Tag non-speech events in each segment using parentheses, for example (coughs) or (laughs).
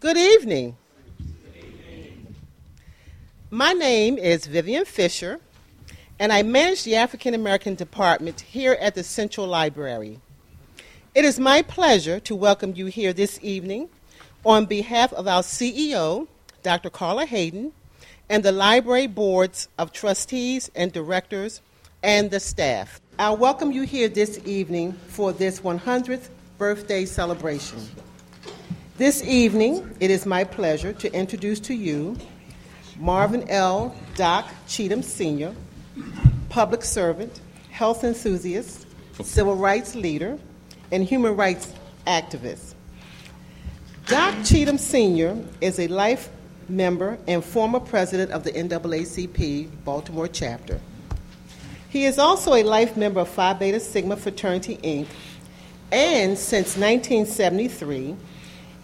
Good evening. My name is Vivian Fisher, and I manage the African American Department here at the Central Library. It is my pleasure to welcome you here this evening on behalf of our CEO, Dr. Carla Hayden, and the library boards of trustees and directors and the staff. I welcome you here this evening for this 100th birthday celebration. This evening, it is my pleasure to introduce to you Marvin L. Doc Cheatham Sr., public servant, health enthusiast, civil rights leader, and human rights activist. Doc Cheatham Sr. is a life member and former president of the NAACP Baltimore chapter. He is also a life member of Phi Beta Sigma Fraternity, Inc., and since 1973,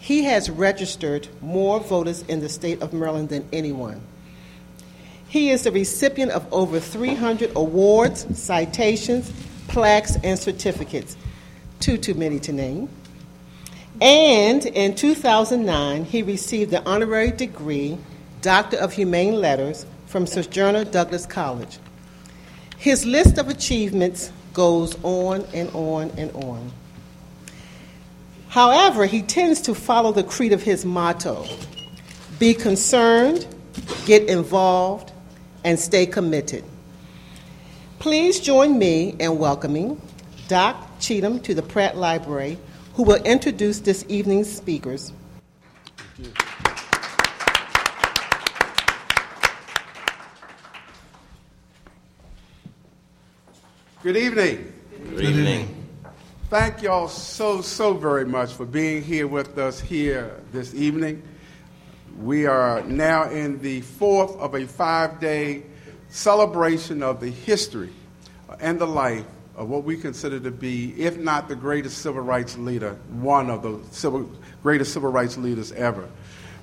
he has registered more voters in the state of Maryland than anyone. He is the recipient of over 300 awards, citations, plaques, and certificates, too too many to name. And in 2009, he received the honorary degree Doctor of Humane Letters from Sojourner Douglas College. His list of achievements goes on and on and on. However, he tends to follow the creed of his motto be concerned, get involved, and stay committed. Please join me in welcoming Doc Cheatham to the Pratt Library, who will introduce this evening's speakers. Good evening. Good evening. Thank y'all so, so very much for being here with us here this evening. We are now in the fourth of a five day celebration of the history and the life of what we consider to be, if not the greatest civil rights leader, one of the civil, greatest civil rights leaders ever.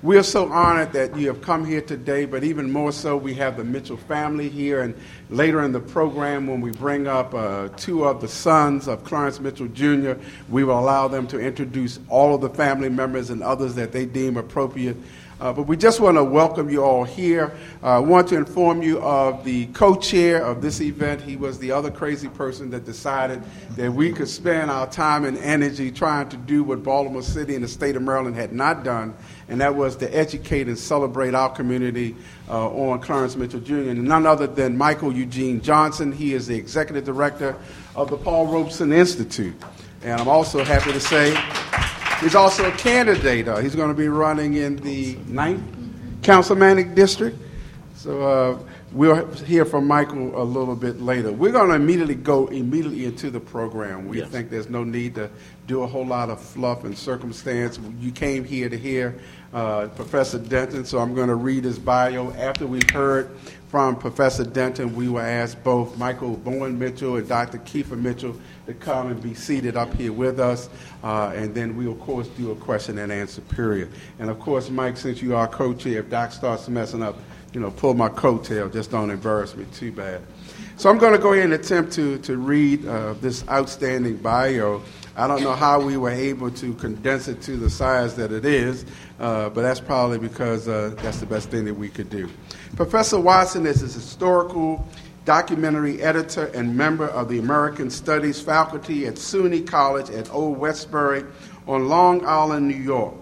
We are so honored that you have come here today, but even more so, we have the Mitchell family here. And later in the program, when we bring up uh, two of the sons of Clarence Mitchell Jr., we will allow them to introduce all of the family members and others that they deem appropriate. Uh, but we just want to welcome you all here. I uh, want to inform you of the co chair of this event. He was the other crazy person that decided that we could spend our time and energy trying to do what Baltimore City and the state of Maryland had not done, and that was to educate and celebrate our community uh, on Clarence Mitchell Jr. And none other than Michael Eugene Johnson. He is the executive director of the Paul Robeson Institute. And I'm also happy to say He's also a candidate. Uh, he's going to be running in the ninth Councilmanic District. So uh, we'll hear from Michael a little bit later. We're going to immediately go immediately into the program. We yes. think there's no need to do a whole lot of fluff and circumstance. You came here to hear uh, Professor Denton, so I'm going to read his bio. After we've heard from Professor Denton, we will ask both Michael Bowen Mitchell and Dr. Keiffer Mitchell to come and be seated up here with us. Uh, and then we, of course, do a question and answer period. And, of course, Mike, since you are co-chair, if Doc starts messing up, you know, pull my coattail. Just don't embarrass me too bad. So I'm going to go ahead and attempt to, to read uh, this outstanding bio. I don't know how we were able to condense it to the size that it is, uh, but that's probably because uh, that's the best thing that we could do. Professor Watson is a historical documentary editor and member of the American Studies faculty at SUNY College at Old Westbury on Long Island, New York.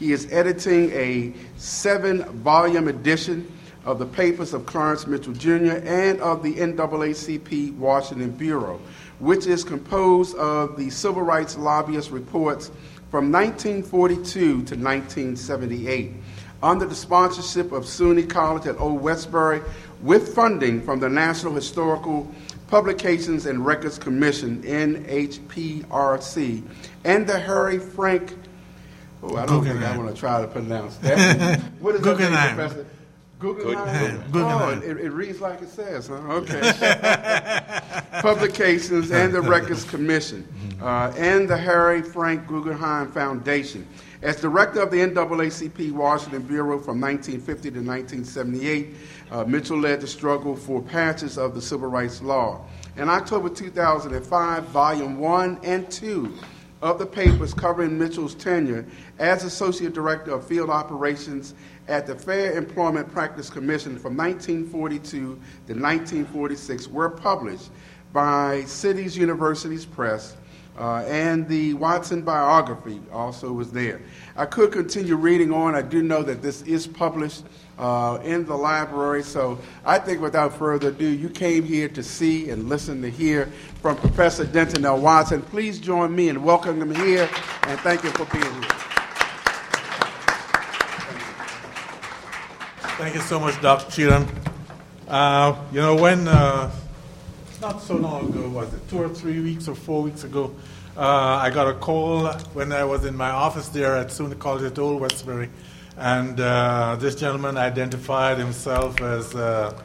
He is editing a seven volume edition of the papers of Clarence Mitchell Jr. and of the NAACP Washington Bureau, which is composed of the civil rights lobbyist reports from 1942 to 1978 under the sponsorship of SUNY College at Old Westbury, with funding from the National Historical Publications and Records Commission, NHPRC, and the Harry Frank. Oh, I don't think I want to try to pronounce that. (laughs) what is that name, Professor? Guggenheim. Oh, it, it, reads like it says, huh? Okay. (laughs) Publications and the Records Commission, uh, and the Harry Frank Guggenheim Foundation. As director of the NAACP Washington Bureau from 1950 to 1978, uh, Mitchell led the struggle for passage of the civil rights law. In October 2005, Volume 1 and 2 of the papers covering Mitchell's tenure as Associate Director of Field Operations at the Fair Employment Practice Commission from 1942 to 1946 were published by Cities Universities Press, uh, and the Watson biography also was there. I could continue reading on. I do know that this is published uh, in the library, so I think without further ado, you came here to see and listen to hear from Professor Denton L. Watson. Please join me in welcoming him here, and thank you for being here. Thank you so much, Dr. Cheatham. Uh, you know, when, uh, not so long ago, was it two or three weeks or four weeks ago, uh, I got a call when I was in my office there at SUNY College at Old Westbury, and uh, this gentleman identified himself as uh,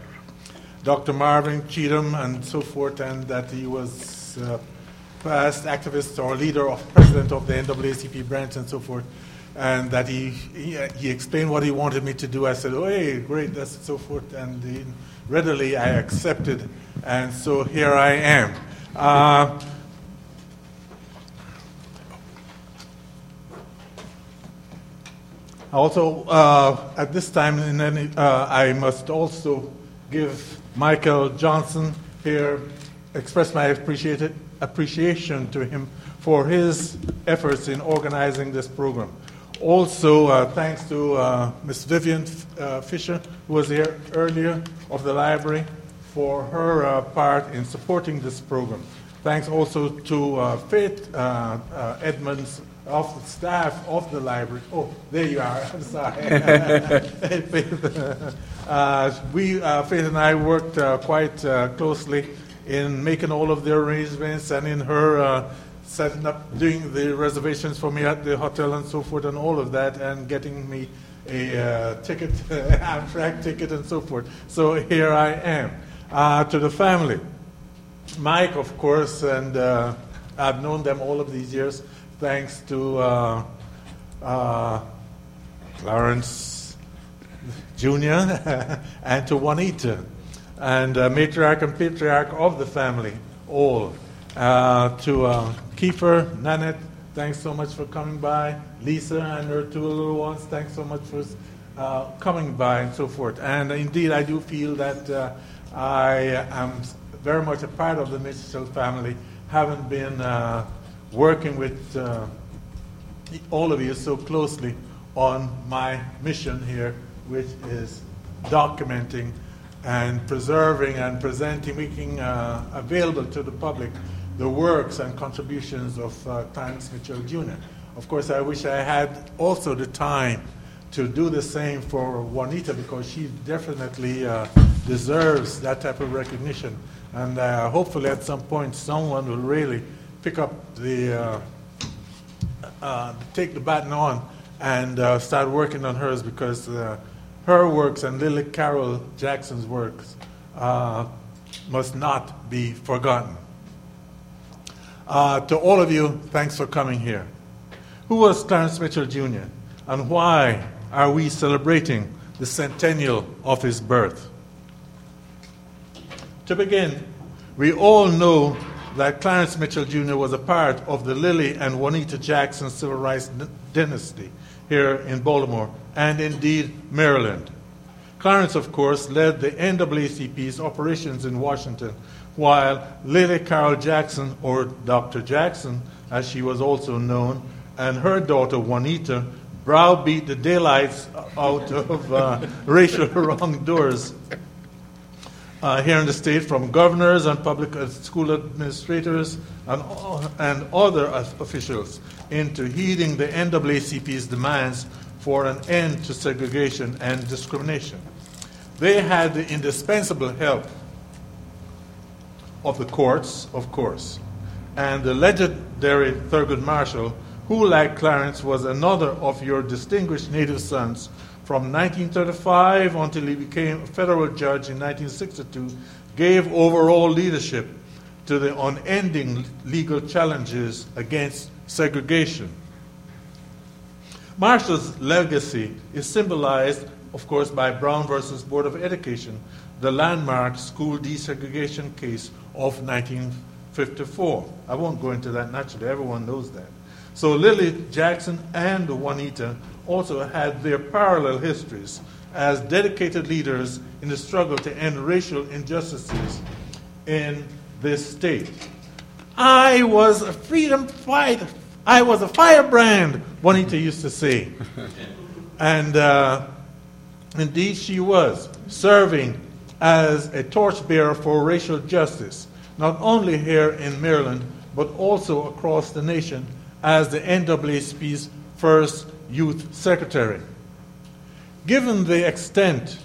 Dr. Marvin Cheatham and so forth, and that he was uh, past activist or leader of president of the NAACP branch and so forth and that he, he, he, explained what he wanted me to do. I said, oh, hey, great, that's so forth. And he, readily I accepted, and so here I am. Uh, also, uh, at this time, any, uh, I must also give Michael Johnson here, express my appreciation to him for his efforts in organizing this program. Also, uh, thanks to uh, Ms. Vivian uh, Fisher, who was here earlier of the library, for her uh, part in supporting this program. Thanks also to uh, Faith uh, Edmonds of the staff of the library. Oh, there you are. (laughs) I'm sorry. Faith, (laughs) we, Faith and I worked quite closely in making all of the arrangements and in her setting up, doing the reservations for me at the hotel and so forth, and all of that, and getting me a uh, ticket, (laughs) Amtrak ticket, and so forth. So here I am. Uh, to the family, Mike, of course, and uh, I've known them all of these years, thanks to uh, uh, Clarence Jr. (laughs) and to Juanita, and uh, matriarch and patriarch of the family, all. to Keiffer, Nanette, thanks so much for coming by. Lisa and her two little ones, thanks so much for uh, coming by and so forth. And indeed, I do feel that uh, I am very much a part of the Mitchell family, having been uh, working with uh, all of you so closely on my mission here, which is documenting and preserving and presenting, making uh, available to the public the works and contributions of uh, Mitchell Jr. Of course, I wish I had also the time to do the same for Juanita because she definitely uh, deserves that type of recognition. And uh, hopefully, at some point, someone will really pick up the, uh, uh take the baton on and uh, start working on hers because uh, her works and Lillie Carroll Jackson's works must not be forgotten. Uh, to all of you, thanks for coming here. Who was Clarence Mitchell Jr., and why are we celebrating the centennial of his birth? To begin, we all know that Clarence Mitchell Jr. was a part of the Lillie and Juanita Jackson civil rights dynasty here in Baltimore and indeed Maryland. Clarence, of course, led the NAACP's operations in Washington while Lillie Carroll Jackson, or Dr. Jackson, as she was also known, and her daughter Juanita browbeat the daylights out of uh, (laughs) racial (laughs) wrongdoers uh, here in the state from governors and public uh, school administrators and, and other officials into heeding the NAACP's demands for an end to segregation and discrimination. They had the indispensable help of the courts, of course, and the legendary Thurgood Marshall, who, like Clarence, was another of your distinguished native sons from 1935 until he became a federal judge in 1962, gave overall leadership to the unending legal challenges against segregation. Marshall's legacy is symbolized, of course, by Brown versus Board of Education, the landmark school desegregation case of 1954. I won't go into that naturally, everyone knows that. So Lillie Jackson and Juanita also had their parallel histories as dedicated leaders in the struggle to end racial injustices in this state. I was a freedom fighter. I was a firebrand, Juanita used to say. (laughs) and uh, indeed, she was serving as a torchbearer for racial justice, not only here in Maryland, but also across the nation as the NAACP's first youth secretary. Given the extent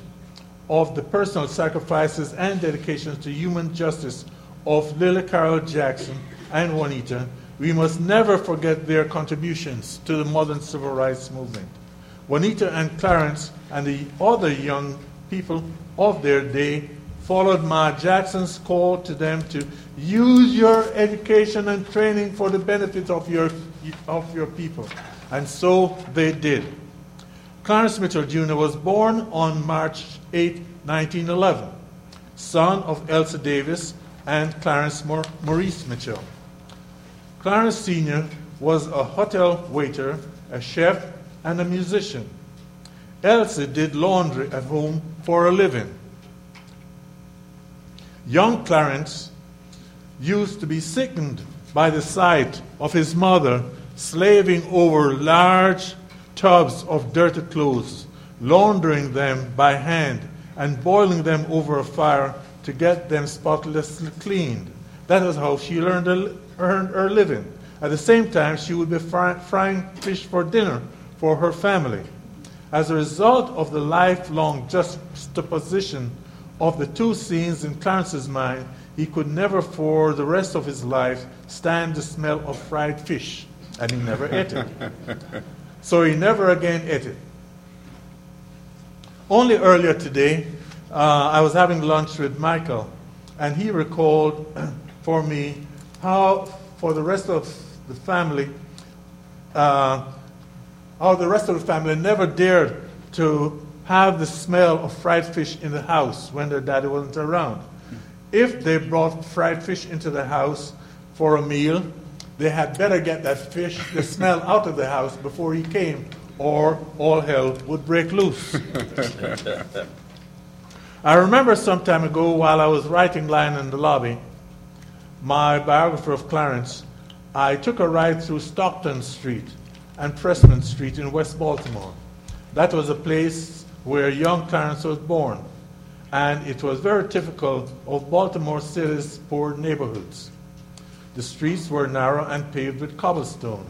of the personal sacrifices and dedications to human justice of Lillie Carroll Jackson and Juanita, we must never forget their contributions to the modern civil rights movement. Juanita and Clarence and the other young people of their day followed Ma Jackson's call to them to use your education and training for the benefit of your, of your people. And so they did. Clarence Mitchell Jr. was born on March 8, 1911, son of Elsa Davis and Clarence Maurice Mitchell. Clarence Sr. was a hotel waiter, a chef, and a musician. Elsa did laundry at home for a living. Young Clarence used to be sickened by the sight of his mother slaving over large tubs of dirty clothes, laundering them by hand, and boiling them over a fire to get them spotlessly cleaned. That is how she learned earned her living. At the same time, she would be fry, frying fish for dinner for her family. As a result of the lifelong juxtaposition of the two scenes in Clarence's mind, he could never for the rest of his life stand the smell of fried fish, and he never ate it. (laughs) So he never again ate it. Only earlier today, uh, I was having lunch with Michael, and he recalled (clears throat) for me how, for the rest of the family, uh, how the rest of the family never dared to have the smell of fried fish in the house when their daddy wasn't around. If they brought fried fish into the house for a meal, they had better get that fish, the smell out of the house before he came, or all hell would break loose. I remember some time ago while I was writing Lion in the Lobby, my biographer of Clarence, I took a ride through Stockton Street and Pressman Street in West Baltimore. That was a place where young Clarence was born, and it was very typical of Baltimore City's poor neighborhoods. The streets were narrow and paved with cobblestone.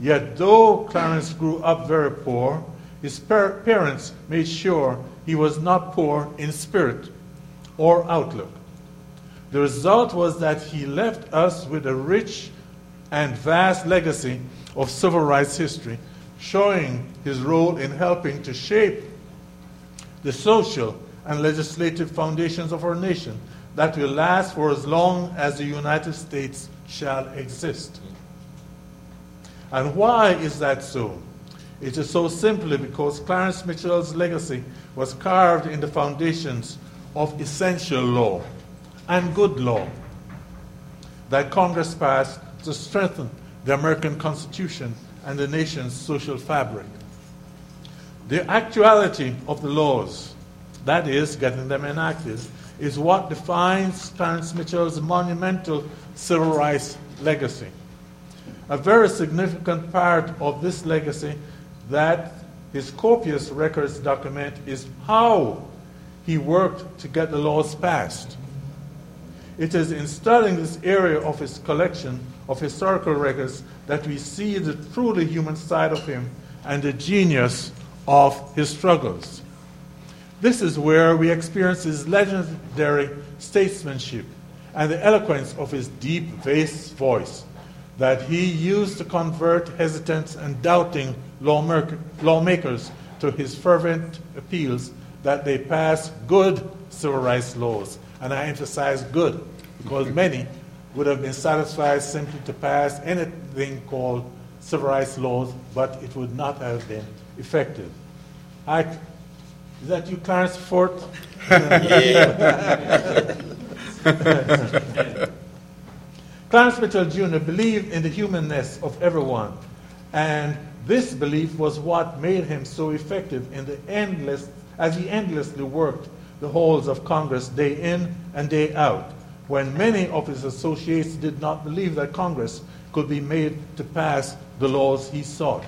Yet, though Clarence grew up very poor, his par- parents made sure he was not poor in spirit or outlook. The result was that he left us with a rich and vast legacy of civil rights history, showing his role in helping to shape the social and legislative foundations of our nation that will last for as long as the United States shall exist. And why is that so? It is so simply because Clarence Mitchell's legacy was carved in the foundations of essential law and good law that Congress passed to strengthen the American Constitution and the nation's social fabric. The actuality of the laws, that is, getting them enacted, is what defines Clarence Mitchell's monumental civil rights legacy. A very significant part of this legacy that his copious records document is how he worked to get the laws passed. It is in studying this area of his collection of historical records that we see the truly human side of him and the genius of his struggles. This is where we experience his legendary statesmanship and the eloquence of his deep bass voice that he used to convert hesitant and doubting lawmakers to his fervent appeals that they pass good civil rights laws. And I emphasize good, because many would have been satisfied simply to pass anything called civil rights laws, but it would not have been effective. I, is that you, Clarence Fort? (laughs) Clarence Mitchell Jr. believed in the humanness of everyone And this belief was what made him so effective in the endless, as he endlessly worked the halls of Congress day in and day out, when many of his associates did not believe that Congress could be made to pass the laws he sought.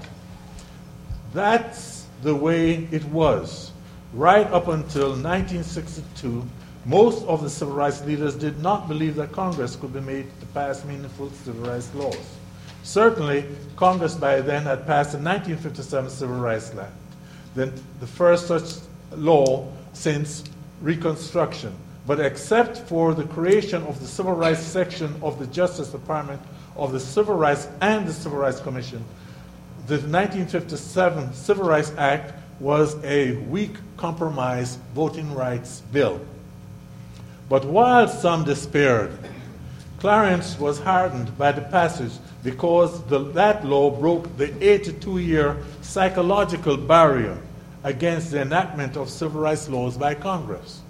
That's the way it was. Right up until 1962, most of the civil rights leaders did not believe that Congress could be made to pass meaningful civil rights laws. Certainly, Congress by then had passed the 1957 Civil Rights Act, then the first such law since Reconstruction. But except for the creation of the Civil Rights Section of the Justice Department of the Civil Rights and the Civil Rights Commission, the 1957 Civil Rights Act was a weak compromise voting rights bill. But while some despaired, Clarence was heartened by the passage because the, that law broke the 82 year psychological barrier against the enactment of civil rights laws by Congress.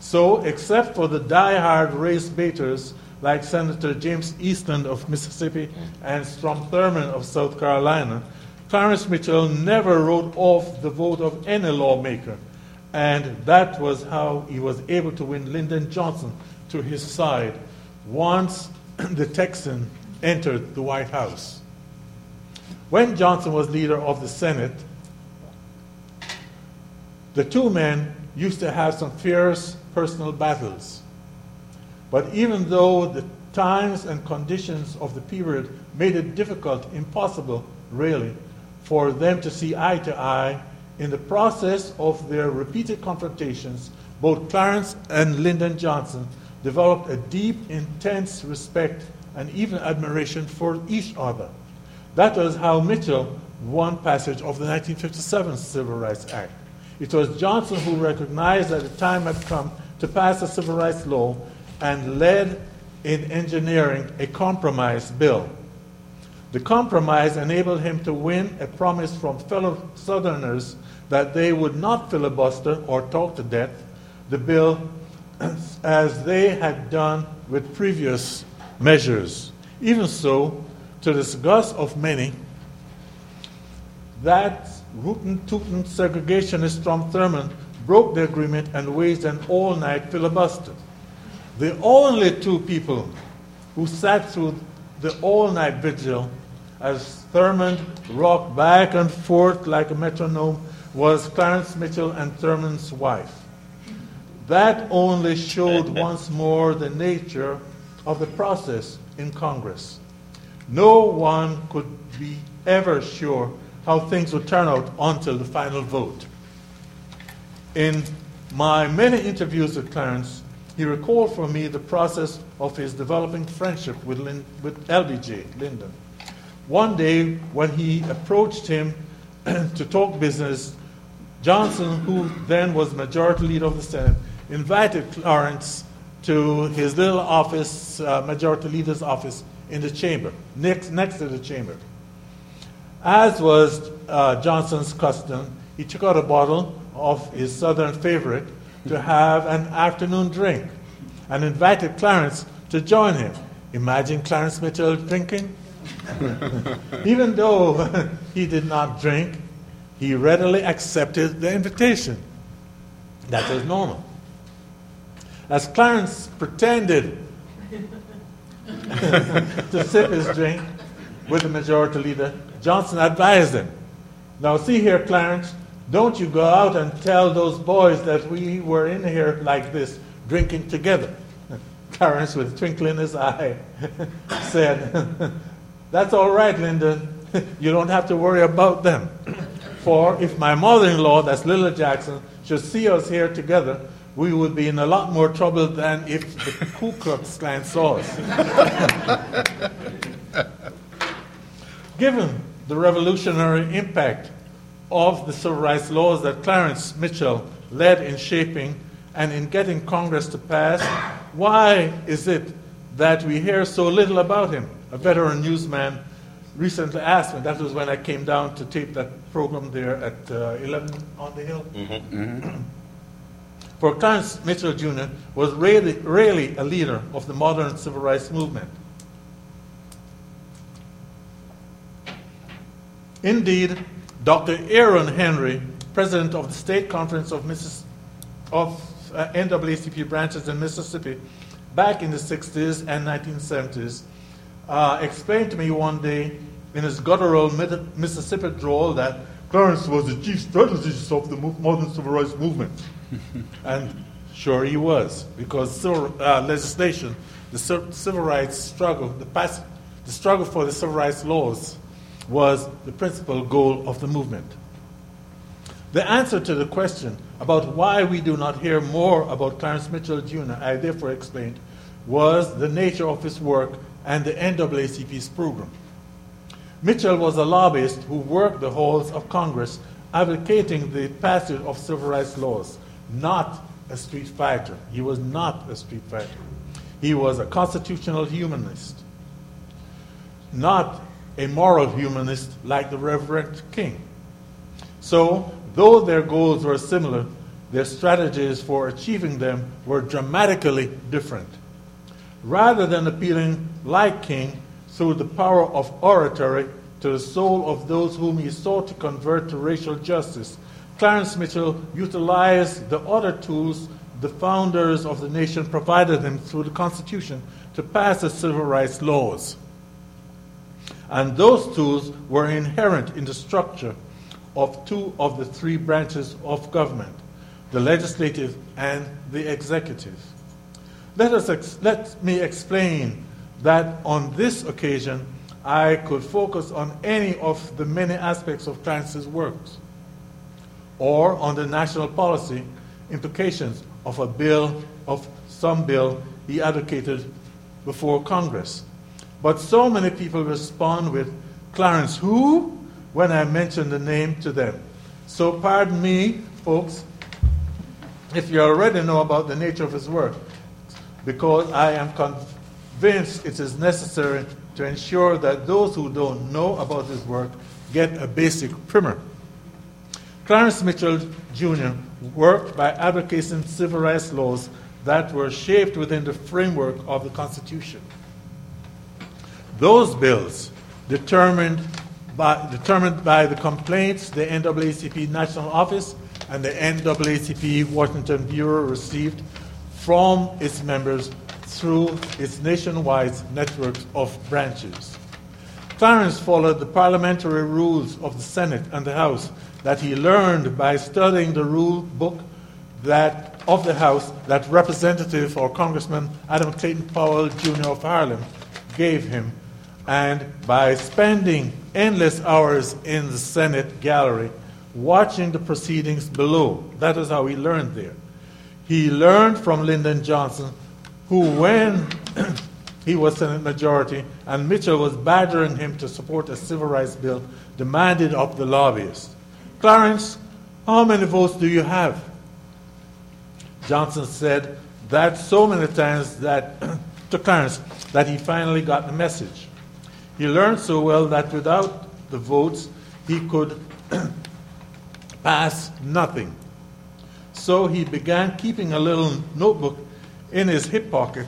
So, except for the die-hard race baiters like Senator James Eastland of Mississippi and Strom Thurmond of South Carolina, Clarence Mitchell never wrote off the vote of any lawmaker, and that was how he was able to win Lyndon Johnson to his side once (clears throat) the Texan entered the White House. When Johnson was leader of the Senate, the two men used to have some fierce personal battles. But even though the times and conditions of the period made it difficult, impossible, really, for them to see eye to eye, in the process of their repeated confrontations, both Clarence and Lyndon Johnson developed a deep, intense respect and even admiration for each other. That was how Mitchell won passage of the 1957 Civil Rights Act. It was Johnson who recognized that the time had come to pass a civil rights law and led in engineering a compromise bill. The compromise enabled him to win a promise from fellow Southerners that they would not filibuster or talk to death the bill (clears throat) as they had done with previous measures. Even so, to the disgust of many, that rootin' tootin' segregationist Strom Thurmond broke the agreement and waged an all night filibuster. The only two people who sat through the all night vigil as Thurmond rocked back and forth like a metronome was Clarence Mitchell and Thurmond's wife. That only showed (laughs) once more the nature of the process in Congress. No one could be ever sure how things would turn out until the final vote. In my many interviews with Clarence, he recalled for me the process of his developing friendship with, Lin- with LBJ, Lyndon. One day, when he approached him (clears throat) to talk business, Johnson, who then was majority leader of the Senate, invited Clarence to his little office, uh, majority leader's office in the chamber, next, next to the chamber. As was uh, Johnson's custom, he took out a bottle of his southern favorite to have an afternoon drink and invited Clarence to join him. Imagine Clarence Mitchell drinking. (laughs) Even though (laughs) he did not drink, he readily accepted the invitation. That was normal. As Clarence pretended (laughs) to sip his drink with the majority leader, Johnson advised him Now, see here, Clarence, don't you go out and tell those boys that we were in here like this, drinking together. (laughs) Clarence, with a twinkle in his eye, (laughs) said, (laughs) That's all right, Lyndon. You don't have to worry about them. (clears throat) For if my mother in law, that's Lillie Jackson, should see us here together, we would be in a lot more trouble than if the Ku Klux Klan saw us. Given the revolutionary impact of the civil rights laws that Clarence Mitchell led in shaping and in getting Congress to pass, why is it that we hear so little about him? A veteran newsman recently asked me, that was when I came down to tape that program there at uh, 11 on the Hill. Mm-hmm. Mm-hmm. For Clarence Mitchell Jr. was really, really a leader of the modern civil rights movement. Indeed, Dr. Aaron Henry, president of the State Conference of, Missis- of uh, NAACP branches in Mississippi back in the 60s and 1970s, uh, explained to me one day in his guttural Mid- Mississippi drawl that Clarence was the chief strategist of the modern civil rights movement. (laughs) and sure he was, because civil, uh, legislation, the civil rights struggle, the, pass- the struggle for the civil rights laws was the principal goal of the movement. The answer to the question about why we do not hear more about Clarence Mitchell Jr., I therefore explained, was the nature of his work and the NAACP's program. Mitchell was a lobbyist who worked the halls of Congress advocating the passage of civil rights laws, not a street fighter. He was not a street fighter. He was a constitutional humanist, not a moral humanist like the Reverend King. So, though their goals were similar, their strategies for achieving them were dramatically different. Rather than appealing like King through the power of oratory to the soul of those whom he sought to convert to racial justice, Clarence Mitchell utilized the other tools the founders of the nation provided him through the Constitution to pass the civil rights laws. And those tools were inherent in the structure of two of the three branches of government the legislative and the executive. Let, us ex- let me explain that on this occasion I could focus on any of the many aspects of Clarence's works or on the national policy implications of a bill, of some bill he advocated before Congress. But so many people respond with, Clarence who? when I mention the name to them. So pardon me, folks, if you already know about the nature of his work, because I am convinced it is necessary to ensure that those who don't know about his work get a basic primer. Clarence Mitchell Jr. worked by advocating civil rights laws that were shaped within the framework of the Constitution. Those bills, determined by, determined by the complaints the NAACP National Office and the NAACP Washington Bureau received from its members through its nationwide network of branches. Clarence followed the parliamentary rules of the Senate and the House that he learned by studying the rule book that, of the House that Representative or Congressman Adam Clayton Powell Jr. of Harlem gave him and by spending endless hours in the Senate gallery watching the proceedings below. That is how he learned there. He learned from Lyndon Johnson, who, when (clears throat) he was Senate majority and Mitchell was badgering him to support a civil rights bill, demanded of the lobbyists Clarence, how many votes do you have? Johnson said that so many times that (clears throat) to Clarence that he finally got the message. He learned so well that without the votes, he could (clears throat) pass nothing. So he began keeping a little notebook in his hip pocket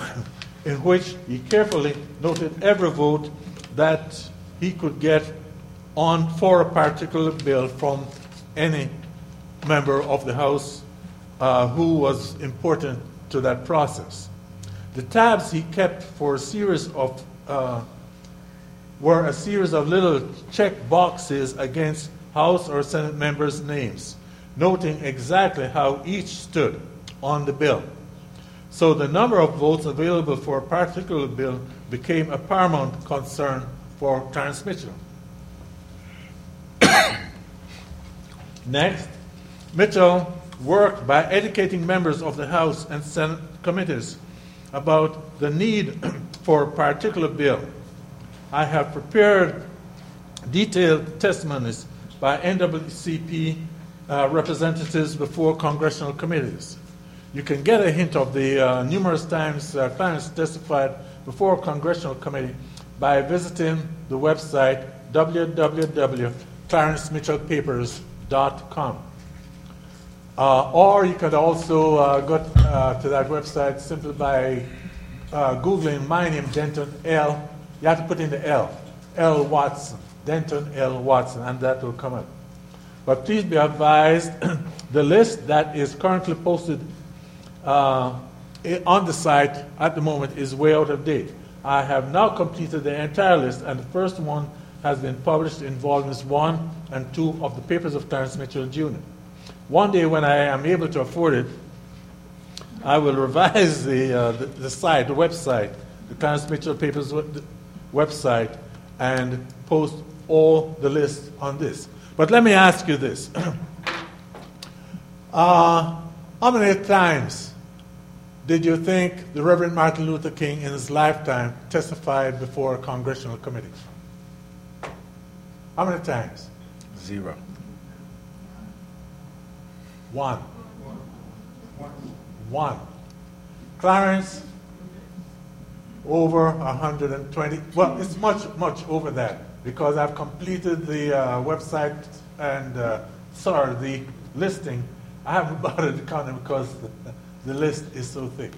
(coughs) in which he carefully noted every vote that he could get on for a particular bill from any member of the House uh, who was important to that process. The tabs he kept for a series of uh, were a series of little check boxes against House or Senate members' names, noting exactly how each stood on the bill. So the number of votes available for a particular bill became a paramount concern for Mitchell. (coughs) Next, Mitchell worked by educating members of the House and Senate committees about the need (coughs) for a particular bill I have prepared detailed testimonies by NAACP uh, representatives before congressional committees. You can get a hint of the uh, numerous times uh, Clarence testified before a congressional committee by visiting the website www.clarencemitchellpapers.com. Uh, or you could also uh, go uh, to that website simply by uh, Googling my name, Denton L. You have to put in the L, L Watson. Denton L. Watson, and that will come up. But please be advised (clears throat) the list that is currently posted uh, on the site at the moment is way out of date. I have now completed the entire list, and the first one has been published in volumes one and two of the papers of Clarence Mitchell Jr. One day, when I am able to afford it, I will (laughs) revise the, uh, the, the, site, the website, the Clarence Mitchell Papers website, and post all the lists on this. But let me ask you this. (clears throat) uh, how many times did you think the Reverend Martin Luther King in his lifetime testified before a congressional committee? How many times? Zero. One. One. Clarence, over 120. Well, it's much, much over that because I've completed the uh, website and, uh, sorry, the listing. I haven't (laughs) bothered to count them because the, (laughs) the list is so thick.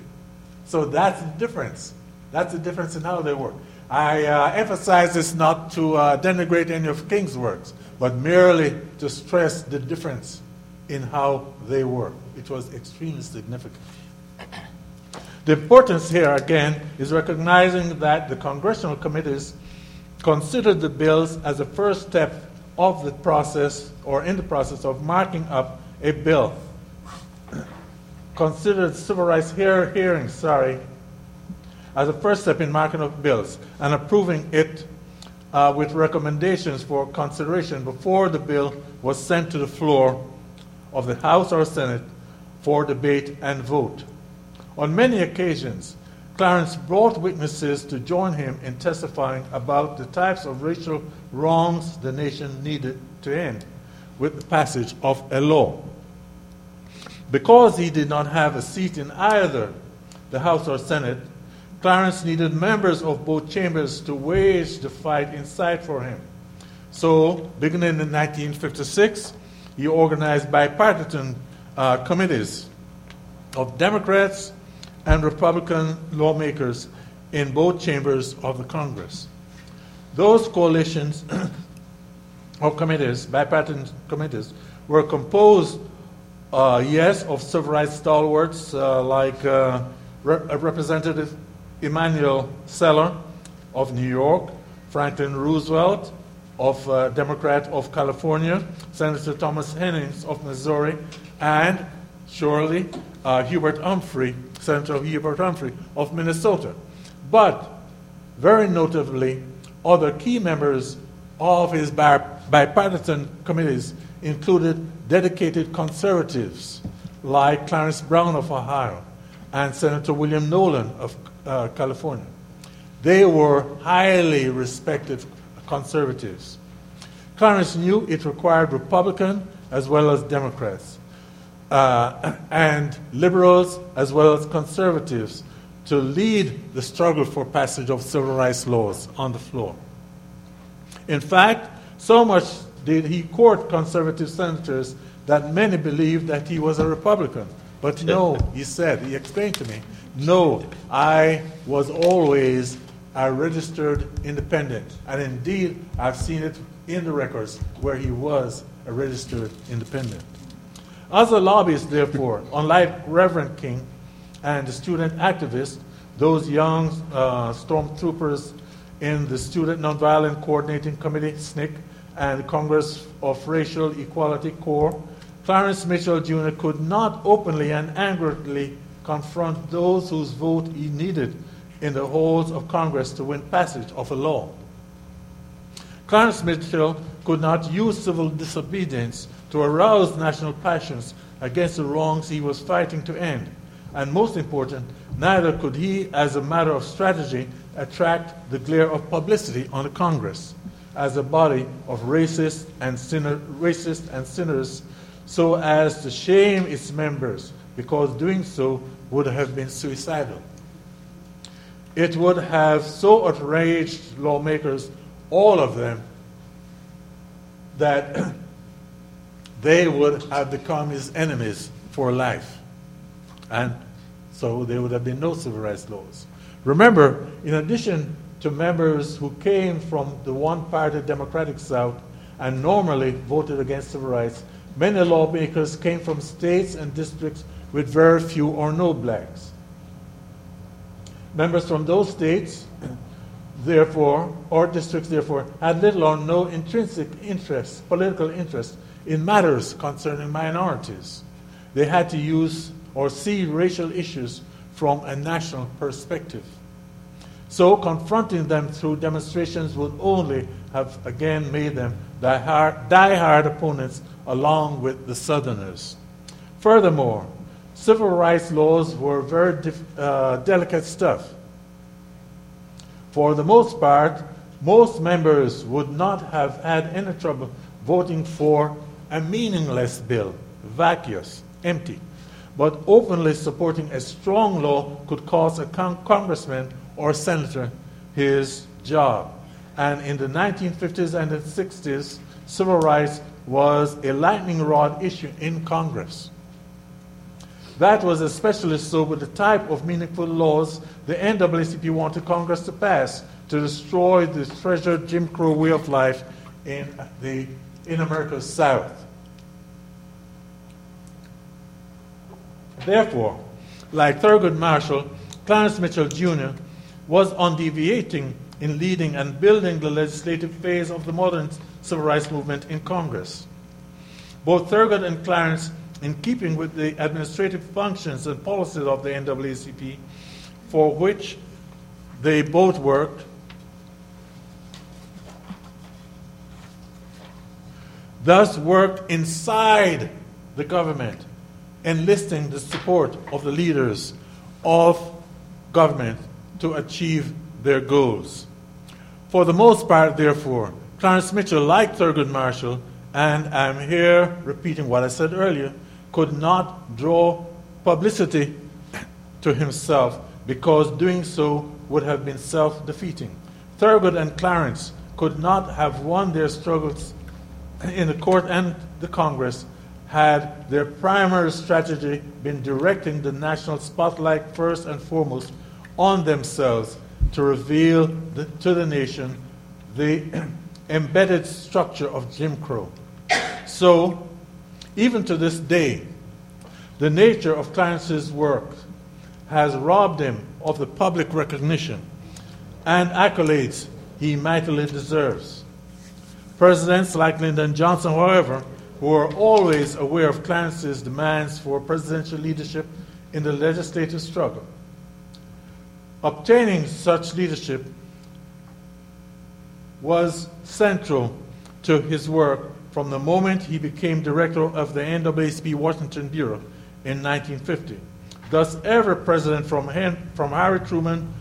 So that's the difference. That's the difference in how they work. I uh, emphasize this not to uh, denigrate any of King's works, but merely to stress the difference in how they work. It was extremely significant. The importance here, again, is recognizing that the congressional committees considered the bills as a first step of the process or in the process of marking up a bill. considered civil rights hear- hearings, sorry, as a first step in marking up bills and approving it uh, with recommendations for consideration before the bill was sent to the floor of the House or Senate for debate and vote. On many occasions, Clarence brought witnesses to join him in testifying about the types of racial wrongs the nation needed to end with the passage of a law. Because he did not have a seat in either the House or Senate, Clarence needed members of both chambers to wage the fight inside for him. So, beginning in 1956, he organized bipartisan uh, committees of Democrats and Republican lawmakers in both chambers of the Congress. Those coalitions (clears throat) or committees, bipartisan committees, were composed, uh, yes, of civil rights stalwarts uh, like uh, Re- Representative Emanuel Celler of New York, Franklin Roosevelt of uh, Democrat of California, Senator Thomas Hennings of Missouri, and surely uh, Hubert Humphrey Senator Hubert Humphrey of Minnesota. But very notably, other key members of his bipartisan committees included dedicated conservatives like Clarence Brown of Ohio and Senator William Knowland of uh, California. They were highly respected conservatives. Clarence knew it required Republican as well as Democrats uh, and liberals as well as conservatives to lead the struggle for passage of civil rights laws on the floor. In fact, so much did he court conservative senators that many believed that he was a Republican. But no, (laughs) he said, he explained to me, no, I was always a registered independent. And indeed, I've seen it in the records where he was a registered independent. As a lobbyist, therefore, (laughs) unlike Reverend King and the student activists, those young uh, stormtroopers in the Student Nonviolent Coordinating Committee, SNCC, and Congress of Racial Equality CORE, Clarence Mitchell Jr. could not openly and angrily confront those whose vote he needed in the halls of Congress to win passage of a law. Clarence Mitchell could not use civil disobedience to arouse national passions against the wrongs he was fighting to end. And most important, neither could he, as a matter of strategy, attract the glare of publicity on the Congress as a body of racists and, sinner, racists and sinners so as to shame its members, because doing so would have been suicidal. It would have so outraged lawmakers, all of them, that (clears throat) they would have become his enemies for life. And so there would have been no civil rights laws. Remember, in addition to members who came from the one party Democratic South and normally voted against civil rights, many lawmakers came from states and districts with very few or no blacks. Members from those states, therefore, or districts, therefore, had little or no intrinsic interest, political interest, in matters concerning minorities. They had to use or see racial issues from a national perspective. So, confronting them through demonstrations would only have again made them die-hard, die-hard opponents along with the Southerners. Furthermore, civil rights laws were very dif- uh, delicate stuff. For the most part, most members would not have had any trouble voting for a meaningless bill, vacuous, empty. But openly supporting a strong law could cost a con- congressman or senator his job. And in the 1950s and the 60s, civil rights was a lightning rod issue in Congress. That was especially so with the type of meaningful laws the NAACP wanted Congress to pass to destroy the treasured Jim Crow way of life in, the, in America's South. Therefore, like Thurgood Marshall, Clarence Mitchell Jr. was undeviating in leading and building the legislative phase of the modern civil rights movement in Congress. Both Thurgood and Clarence, in keeping with the administrative functions and policies of the NAACP, for which they both worked, thus worked inside the government, enlisting the support of the leaders of government to achieve their goals. For the most part, therefore, Clarence Mitchell, like Thurgood Marshall, and I'm here repeating what I said earlier, could not draw publicity (coughs) to himself because doing so would have been self defeating. Thurgood and Clarence could not have won their struggles in the court and the Congress had their primary strategy been directing the national spotlight first and foremost on themselves to reveal the, to the nation the (clears throat) embedded structure of Jim Crow. So, even to this day, the nature of Clarence's work has robbed him of the public recognition and accolades he mightily deserves. Presidents like Lyndon Johnson, however, were always aware of Clarence's demands for presidential leadership in the legislative struggle. Obtaining such leadership was central to his work from the moment he became director of the NAACP Washington Bureau in 1950. Thus, every president from, from Harry Truman,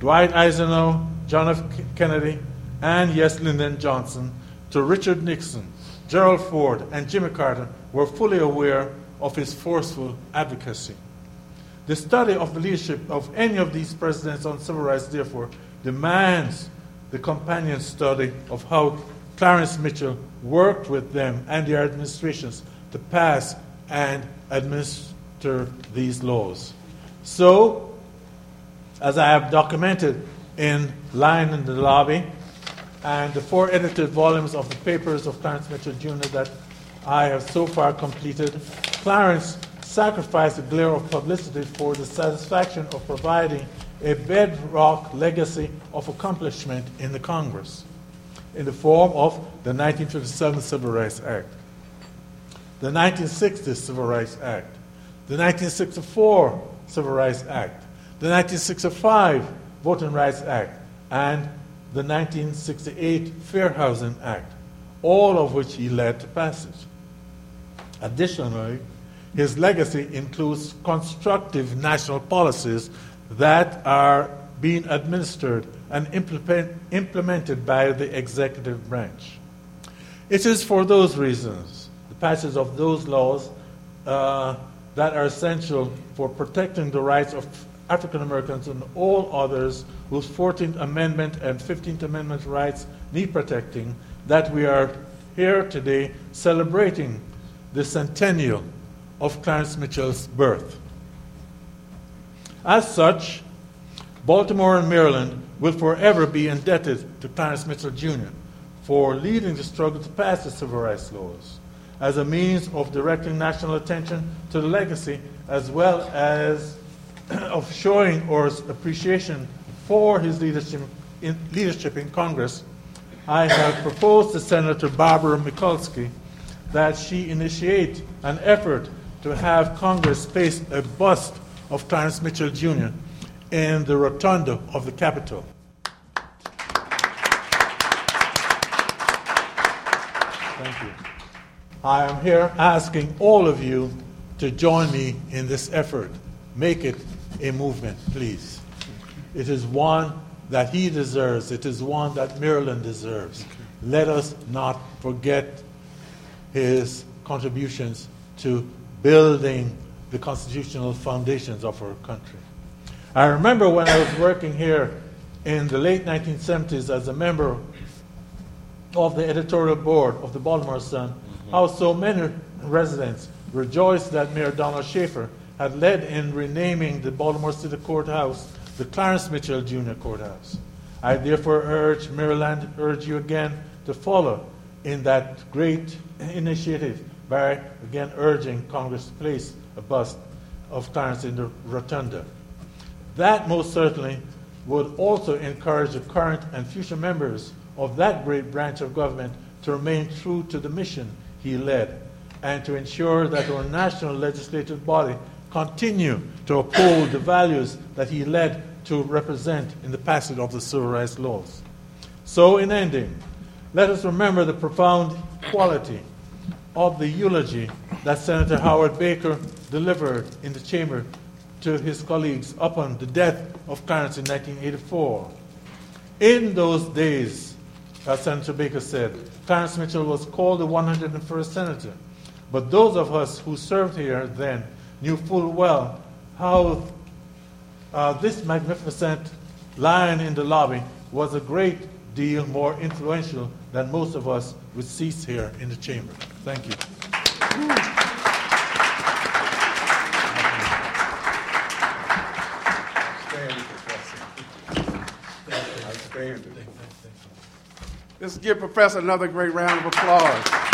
Dwight Eisenhower, John F. Kennedy, and yes, Lyndon Johnson, to Richard Nixon, Gerald Ford, and Jimmy Carter were fully aware of his forceful advocacy. The study of the leadership of any of these presidents on civil rights, therefore, demands the companion study of how Clarence Mitchell worked with them and their administrations to pass and administer these laws. So, as I have documented in Lion in the Lobby and the four edited volumes of the papers of Clarence Mitchell Jr. that I have so far completed, Clarence sacrificed the glare of publicity for the satisfaction of providing a bedrock legacy of accomplishment in the Congress in the form of the 1957 Civil Rights Act, the 1960 Civil Rights Act, the 1964 Civil Rights Act, the 1965 Voting Rights Act, and the 1968 Fair Housing Act, all of which he led to passage. Additionally, his legacy includes constructive national policies that are being administered and implement, implemented by the executive branch. It is for those reasons, the passage of those laws, uh, that are essential for protecting the rights of African Americans and all others whose 14th Amendment and 15th Amendment rights need protecting, that we are here today celebrating the centennial of Clarence Mitchell's birth. As such, Baltimore and Maryland will forever be indebted to Clarence Mitchell Jr. for leading the struggle to pass the civil rights laws as a means of directing national attention to the legacy as well as of showing our appreciation for his leadership in, leadership in Congress, I have proposed to Senator Barbara Mikulski that she initiate an effort to have Congress place a bust of Clarence Mitchell Jr. in the rotunda of the Capitol. Thank you. I am here asking all of you to join me in this effort. Make it a movement, please. It is one that he deserves, it is one that Maryland deserves. Let us not forget his contributions to building the constitutional foundations of our country. I remember when I was working here in the late 1970s as a member of the editorial board of the Baltimore Sun, mm-hmm. how so many residents rejoiced that Mayor Donald Schaefer had led in renaming the Baltimore City Courthouse the Clarence Mitchell Jr. Courthouse. I therefore urge Maryland, urge you again to follow in that great initiative by again urging Congress to place a bust of Clarence in the rotunda. That most certainly would also encourage the current and future members of that great branch of government to remain true to the mission he led and to ensure that our national legislative body continue to uphold the values that he led to represent in the passage of the civil rights laws. So, in ending, let us remember the profound quality of the eulogy that Senator Howard Baker delivered in the chamber to his colleagues upon the death of Clarence in 1984. In those days, as Senator Baker said, Clarence Mitchell was called the 101st senator. But those of us who served here then knew full well how uh, this magnificent lion in the lobby was a great deal more influential than most of us with seats here in the chamber. Thank you. Let's give Professor another great round of applause.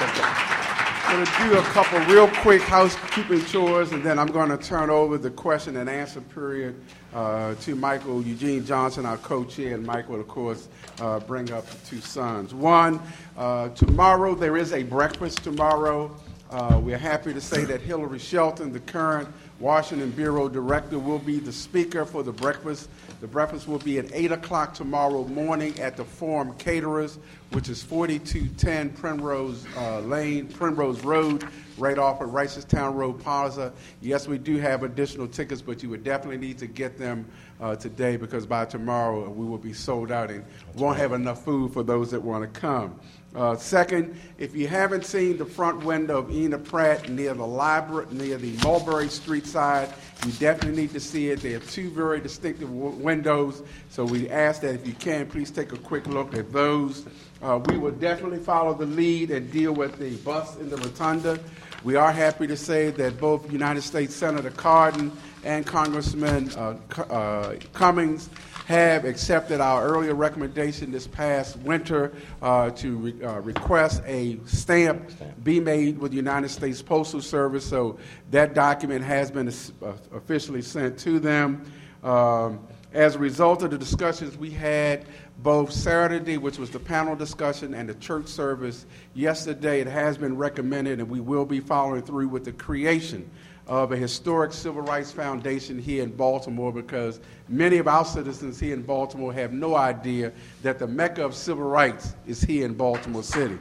I'm going to do a couple real quick housekeeping chores, and then I'm going to turn over the question and answer period uh, to Michael Eugene Johnson, our co-chair, and Michael, of course, uh, bring up the two sons. One, uh, tomorrow there is a breakfast tomorrow. Uh, we're happy to say that Hilary Shelton, the current Washington Bureau Director, will be the speaker for the breakfast. The breakfast will be at 8 o'clock tomorrow morning at the Forum Caterers, which is 4210 Primrose uh, Lane, Primrose Road, right off of Reisterstown Road Plaza. Yes, we do have additional tickets, but you would definitely need to get them uh, today because by tomorrow we will be sold out and won't have enough food for those that want to come. Uh, second, if you haven't seen the front window of Enoch Pratt near the library, near the Mulberry Street side, you definitely need to see it. They have two very distinctive w- windows, so we ask that if you can, please take a quick look at those. Uh, we will definitely follow the lead and deal with the bus in the rotunda. We are happy to say that both United States Senator Cardin and Congressman uh, uh, Cummings have accepted our earlier recommendation this past winter uh, to re- uh, request a stamp be made with the United States Postal Service. So that document has been uh, officially sent to them. Um, as a result of the discussions we had both Saturday, which was the panel discussion, and the church service yesterday, it has been recommended, and we will be following through with the creation of a historic civil rights foundation here in Baltimore because many of our citizens here in Baltimore have no idea that the mecca of civil rights is here in Baltimore City.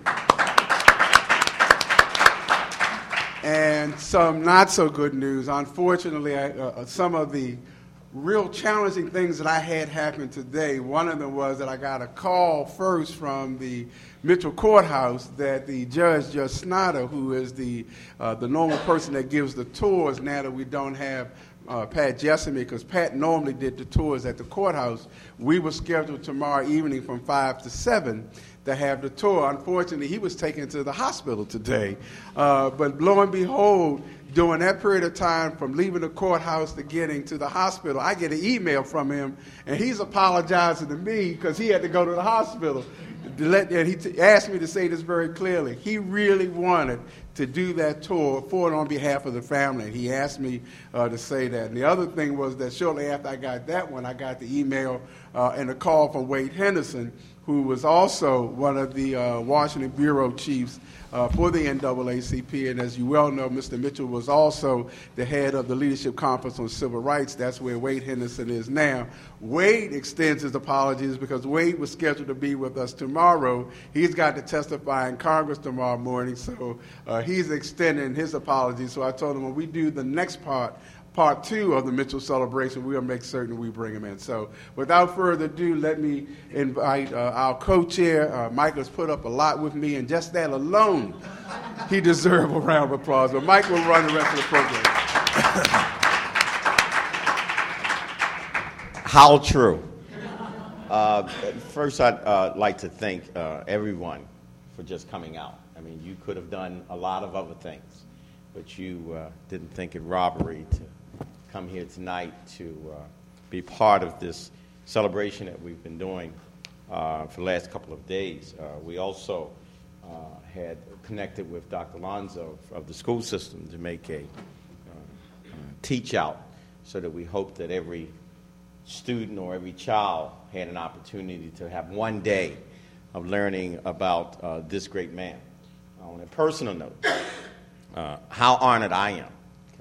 and some not so good news. Unfortunately, I, uh, some of the real challenging things that I had happen today, one of them was that I got a call first from the Mitchell Courthouse that the judge, Judge Snyder, who is the, uh, the normal person that gives the tours now that we don't have uh, Pat Jessamy, because Pat normally did the tours at the courthouse. We were scheduled tomorrow evening from 5 to 7 to have the tour. Unfortunately, he was taken to the hospital today. Uh, but lo and behold, during that period of time from leaving the courthouse to getting to the hospital, I get an email from him, and he's apologizing to me because he had to go to the hospital. Let, and he t- asked me to say this very clearly. He really wanted to do that tour for it on behalf of the family. And he asked me uh, to say that. And the other thing was that shortly after I got that one, I got the email uh, and a call from Wade Henderson, who was also one of the uh, Washington bureau chiefs uh, for the NAACP. And as you well know, Mr. Mitchell was also the head of the Leadership Conference on Civil Rights. That's where Wade Henderson is now. Wade extends his apologies because Wade was scheduled to be with us tomorrow. He's got to testify in Congress tomorrow morning, so uh, he's extending his apologies. So I told him when we do the next part, part two of the Mitchell celebration, we'll make certain we bring him in. So without further ado, let me invite uh, our co-chair. Uh, Michael has put up a lot with me, and just that alone, he deserves a round of applause. But Mike will run the rest of the program. How true. Uh, first, I'd uh, like to thank uh, everyone for just coming out. I mean, you could have done a lot of other things, but you uh, didn't think it robbery to come here tonight to uh, be part of this celebration that we've been doing uh, for the last couple of days. Uh, we also uh, had connected with Dr. Alonso of the school system to make a uh, uh, teach out so that we hope that every student or every child had an opportunity to have one day of learning about this great man. on a personal note, how honored I am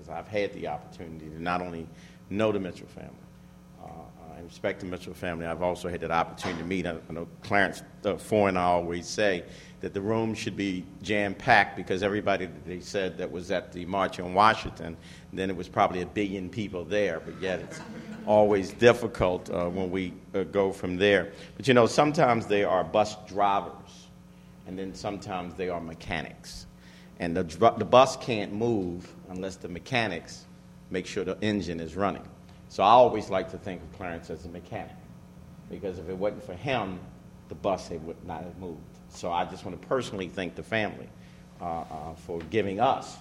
because I've had the opportunity to not only know the Mitchell family, uh, I respect the Mitchell family. I've also had that opportunity to meet. I, know Clarence uh, and I always say that the room should be jam packed because everybody that they said that was at the March in Washington, then it was probably a billion people there. But yet it's always difficult uh, when we uh, go from there. But you know, sometimes they are bus drivers, and then sometimes they are mechanics. And the, the bus can't move unless the mechanics make sure the engine is running. So I always like to think of Clarence as a mechanic because if it wasn't for him, the bus would not have moved. So I just want to personally thank the family uh, uh, for giving us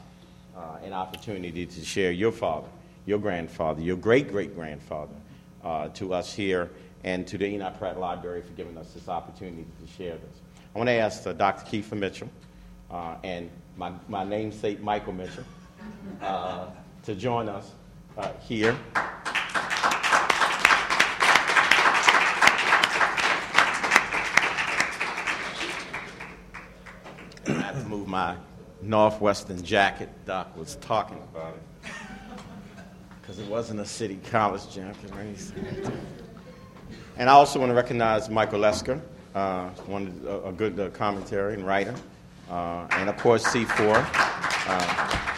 uh, an opportunity to share your father, your grandfather, your great great grandfather uh, to us here, and to the Enoch Pratt Library for giving us this opportunity to share this. I want to ask uh, Dr. Keiffer Mitchell uh, and my, my namesake Michael Mitchell uh, to join us uh, here. I have to move my Northwestern jacket. Doc was talking about it because it wasn't a city college jacket. And I also want to recognize Michael Olesker, uh, one a, a good uh, commentary and writer, uh, and of course C4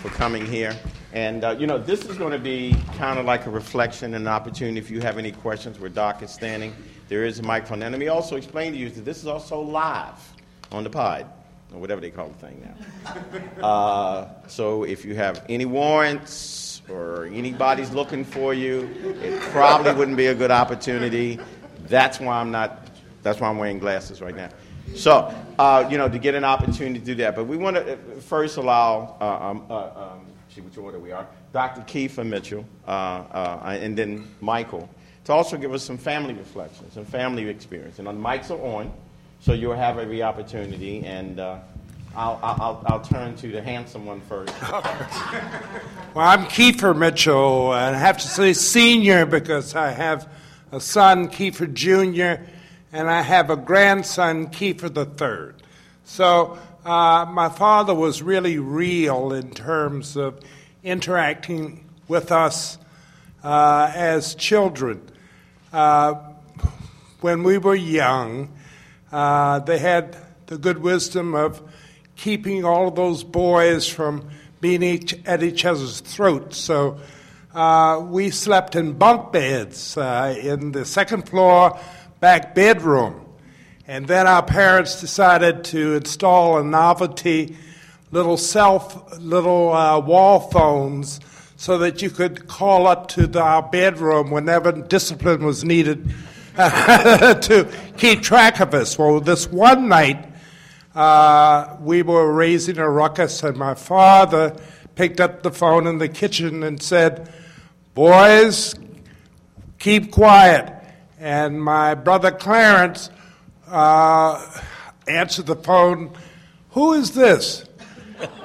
for coming here. And, uh, you know, this is going to be kind of like a reflection and an opportunity if you have any questions where Doc is standing. There is a microphone. And let me also explain to you that this is also live on the pod, or whatever they call the thing now. (laughs) Uh, so if you have any warrants or anybody's looking for you, it probably wouldn't be a good opportunity. That's why I'm not, that's why I'm wearing glasses right now. So, uh, you know, to get an opportunity to do that. But we want to uh, first allow, uh, um, uh, um, see which order we are, Dr. Keiffer Mitchell, uh, uh, and then Michael, to also give us some family reflections, some family experience. And the mics are on, so you'll have every opportunity. And I'll, I'll, I'll, turn to the handsome one first. (laughs) well, I'm Keiffer Mitchell, and I have to say senior because I have a son, Keiffer Jr., and I have a grandson, Keiffer III. So uh, my father was really real in terms of interacting with us uh, as children. Uh, when we were young, uh, they had the good wisdom of keeping all of those boys from being each, at each other's throats. So uh, we slept in bunk beds uh, in the second floor back bedroom. And then our parents decided to install a novelty little self, little uh, wall phones so that you could call up to the, our bedroom whenever discipline was needed (laughs) to keep track of us. Well, this one night, uh, we were raising a ruckus, and my father picked up the phone in the kitchen and said, Boys, keep quiet. And my brother Clarence uh, answered the phone, Who is this?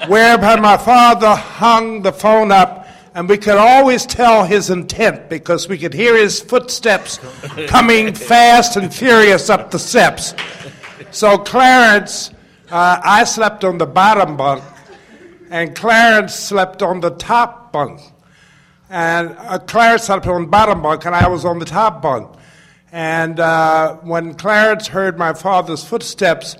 Whereupon my father hung the phone up, and we could always tell his intent because we could hear his footsteps coming (laughs) fast and furious up the steps. So Clarence, uh, I slept on the bottom bunk, and Clarence slept on the top bunk. And uh, Clarence slept on the bottom bunk, and I was on the top bunk. And uh, when Clarence heard my father's footsteps,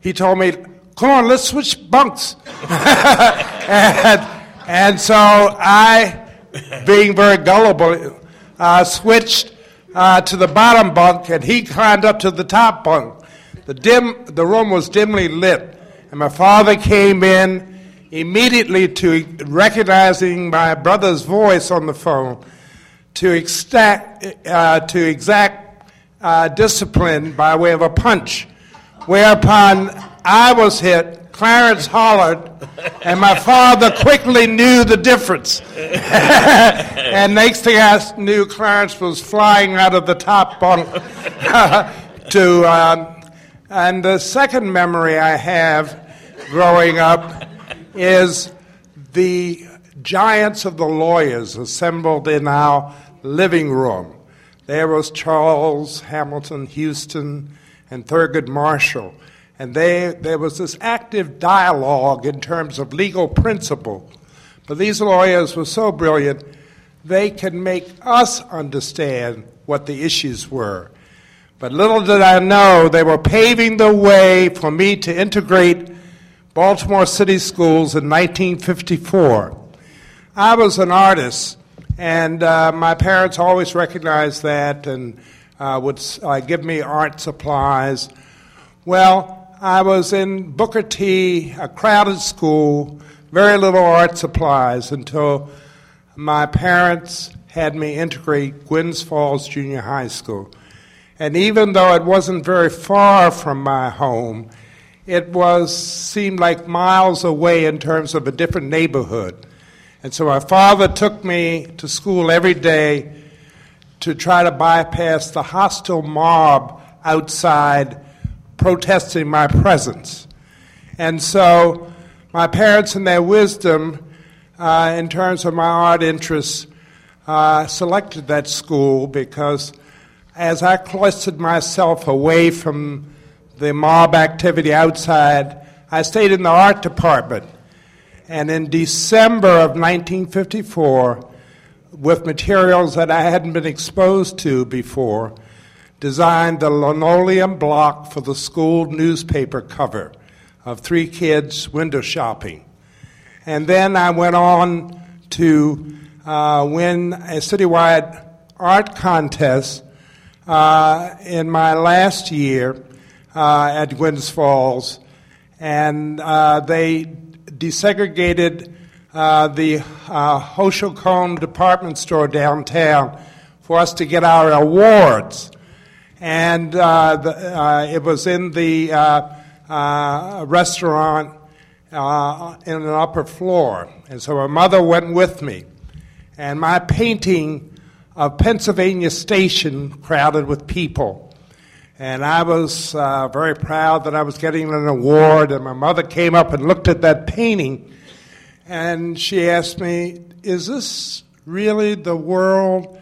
he told me, Come on, let's switch bunks. (laughs) and, and so I, being very gullible, uh, switched uh, to the bottom bunk, and he climbed up to the top bunk. The, dim, the room was dimly lit, and my father came in immediately to recognizing my brother's voice on the phone to exact, uh, to exact uh, discipline by way of a punch. Whereupon I was hit, Clarence hollered, and my father quickly knew the difference. (laughs) and next thing I knew, Clarence was flying out of the top bottle (laughs) to. Um, and the second memory I have growing up is the giants of the lawyers assembled in our living room. There was Charles Hamilton Houston and Thurgood Marshall. And they, there was this active dialogue in terms of legal principle. But these lawyers were so brilliant, they could make us understand what the issues were. But little did I know, they were paving the way for me to integrate Baltimore City Schools in 1954. I was an artist, and uh, my parents always recognized that and uh, would uh, give me art supplies. Well, I was in Booker T, a crowded school, very little art supplies until my parents had me integrate Gwynns Falls Junior High School. And even though it wasn't very far from my home, it was seemed like miles away in terms of a different neighborhood. And so my father took me to school every day to try to bypass the hostile mob outside protesting my presence. And so my parents, in their wisdom, uh, in terms of my art interests, uh, selected that school because as I cloistered myself away from the mob activity outside, I stayed in the art department. And in December of 1954, with materials that I hadn't been exposed to before, designed the linoleum block for the school newspaper cover of three kids window shopping. And then I went on to uh, win a citywide art contest uh, in my last year uh, at Gwynns Falls. And uh, they desegregated uh, the uh, Hosho department store downtown for us to get our awards and uh, the, uh, it was in the uh, uh restaurant in an upper floor. And so my mother went with me, and my painting of Pennsylvania Station crowded with people. And I was uh, very proud that I was getting an award, and my mother came up and looked at that painting, and she asked me, Is this really the world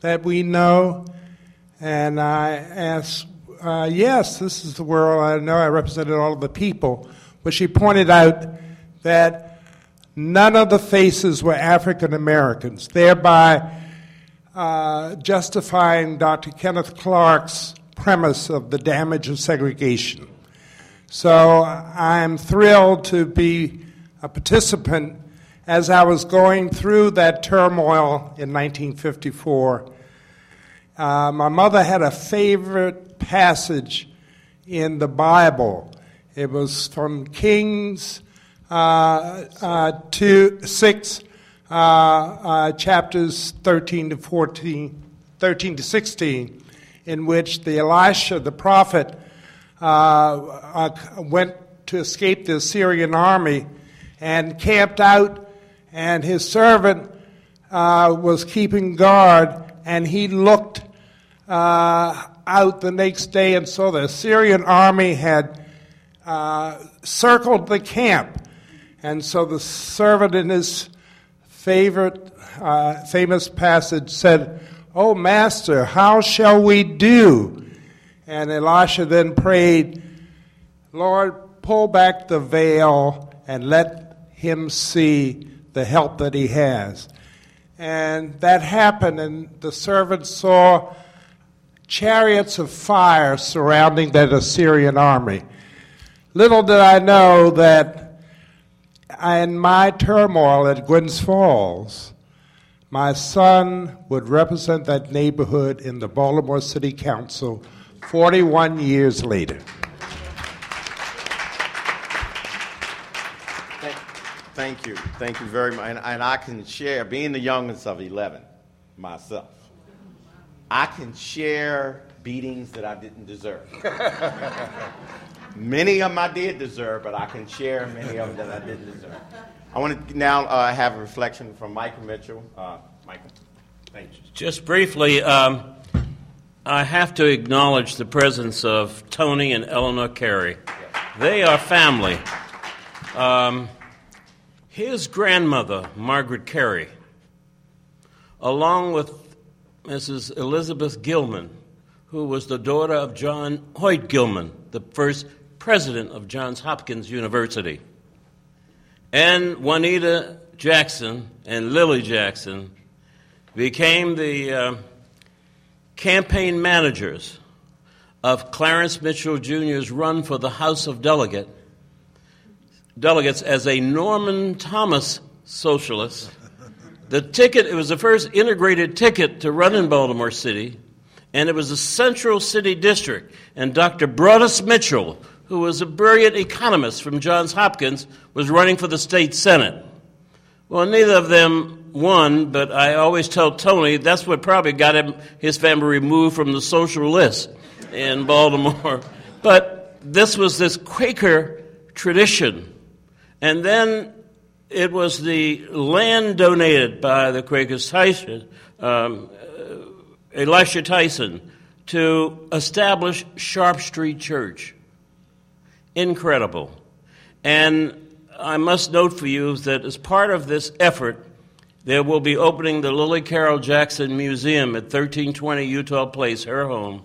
that we know? And I asked, uh, Yes, this is the world. I know I represented all of the people. But she pointed out that none of the faces were African Americans, thereby uh, justifying Dr. Kenneth Clark's premise of the damage of segregation. So I'm thrilled to be a participant as I was going through that turmoil in 1954 uh, my mother had a favorite passage in the Bible. It was from Kings uh, uh, two, 6, uh, uh, chapters 13 to 14, 13 to 16, in which the Elisha, the prophet, uh, went to escape the Assyrian army and camped out and his servant uh, was keeping guard, and he looked uh, out the next day and saw the Assyrian army had uh, circled the camp. And so the servant, in his favorite, uh, famous passage, said, Oh, Master, how shall we do? And Elisha then prayed, Lord, pull back the veil and let him see the help that he has. And that happened, and the servant saw chariots of fire surrounding that Assyrian army. Little did I know that in my turmoil at Gwynns Falls, my son would represent that neighborhood in the Baltimore City Council 41 years later. Thank you. Thank you very much. And, and, I can share, being the youngest of 11 myself, I can share beatings that I didn't deserve. (laughs) many of them I did deserve, but I can share many of them that I didn't deserve. I want to now uh, have a reflection from Michael Mitchell. Uh, Michael, thank you. Just briefly, um, I have to acknowledge the presence of Tony and Eleanor Carey. They are family. Um, his grandmother, Margaret Carey, along with Mrs. Elizabeth Gilman, who was the daughter of John Hoyt Gilman, the first president of Johns Hopkins University, and Juanita Jackson and Lillie Jackson became the uh, campaign managers of Clarence Mitchell Jr.'s run for the House of Delegate delegates as a Norman Thomas socialist. The ticket, it was the first integrated ticket to run in Baltimore City, and it was a central city district. And Dr. Broadus Mitchell, who was a brilliant economist from Johns Hopkins, was running for the state senate. Well, neither of them won, but I always tell Tony that's what probably got him his family removed from the social list in Baltimore. (laughs) But this was this Quaker tradition and then it was the land donated by the Quakers Tyson, um, uh, Elisha Tyson, to establish Sharp Street Church. Incredible. And I must note for you that as part of this effort, there will be opening the Lillie Carroll Jackson Museum at 1320 Eutaw Place, her home.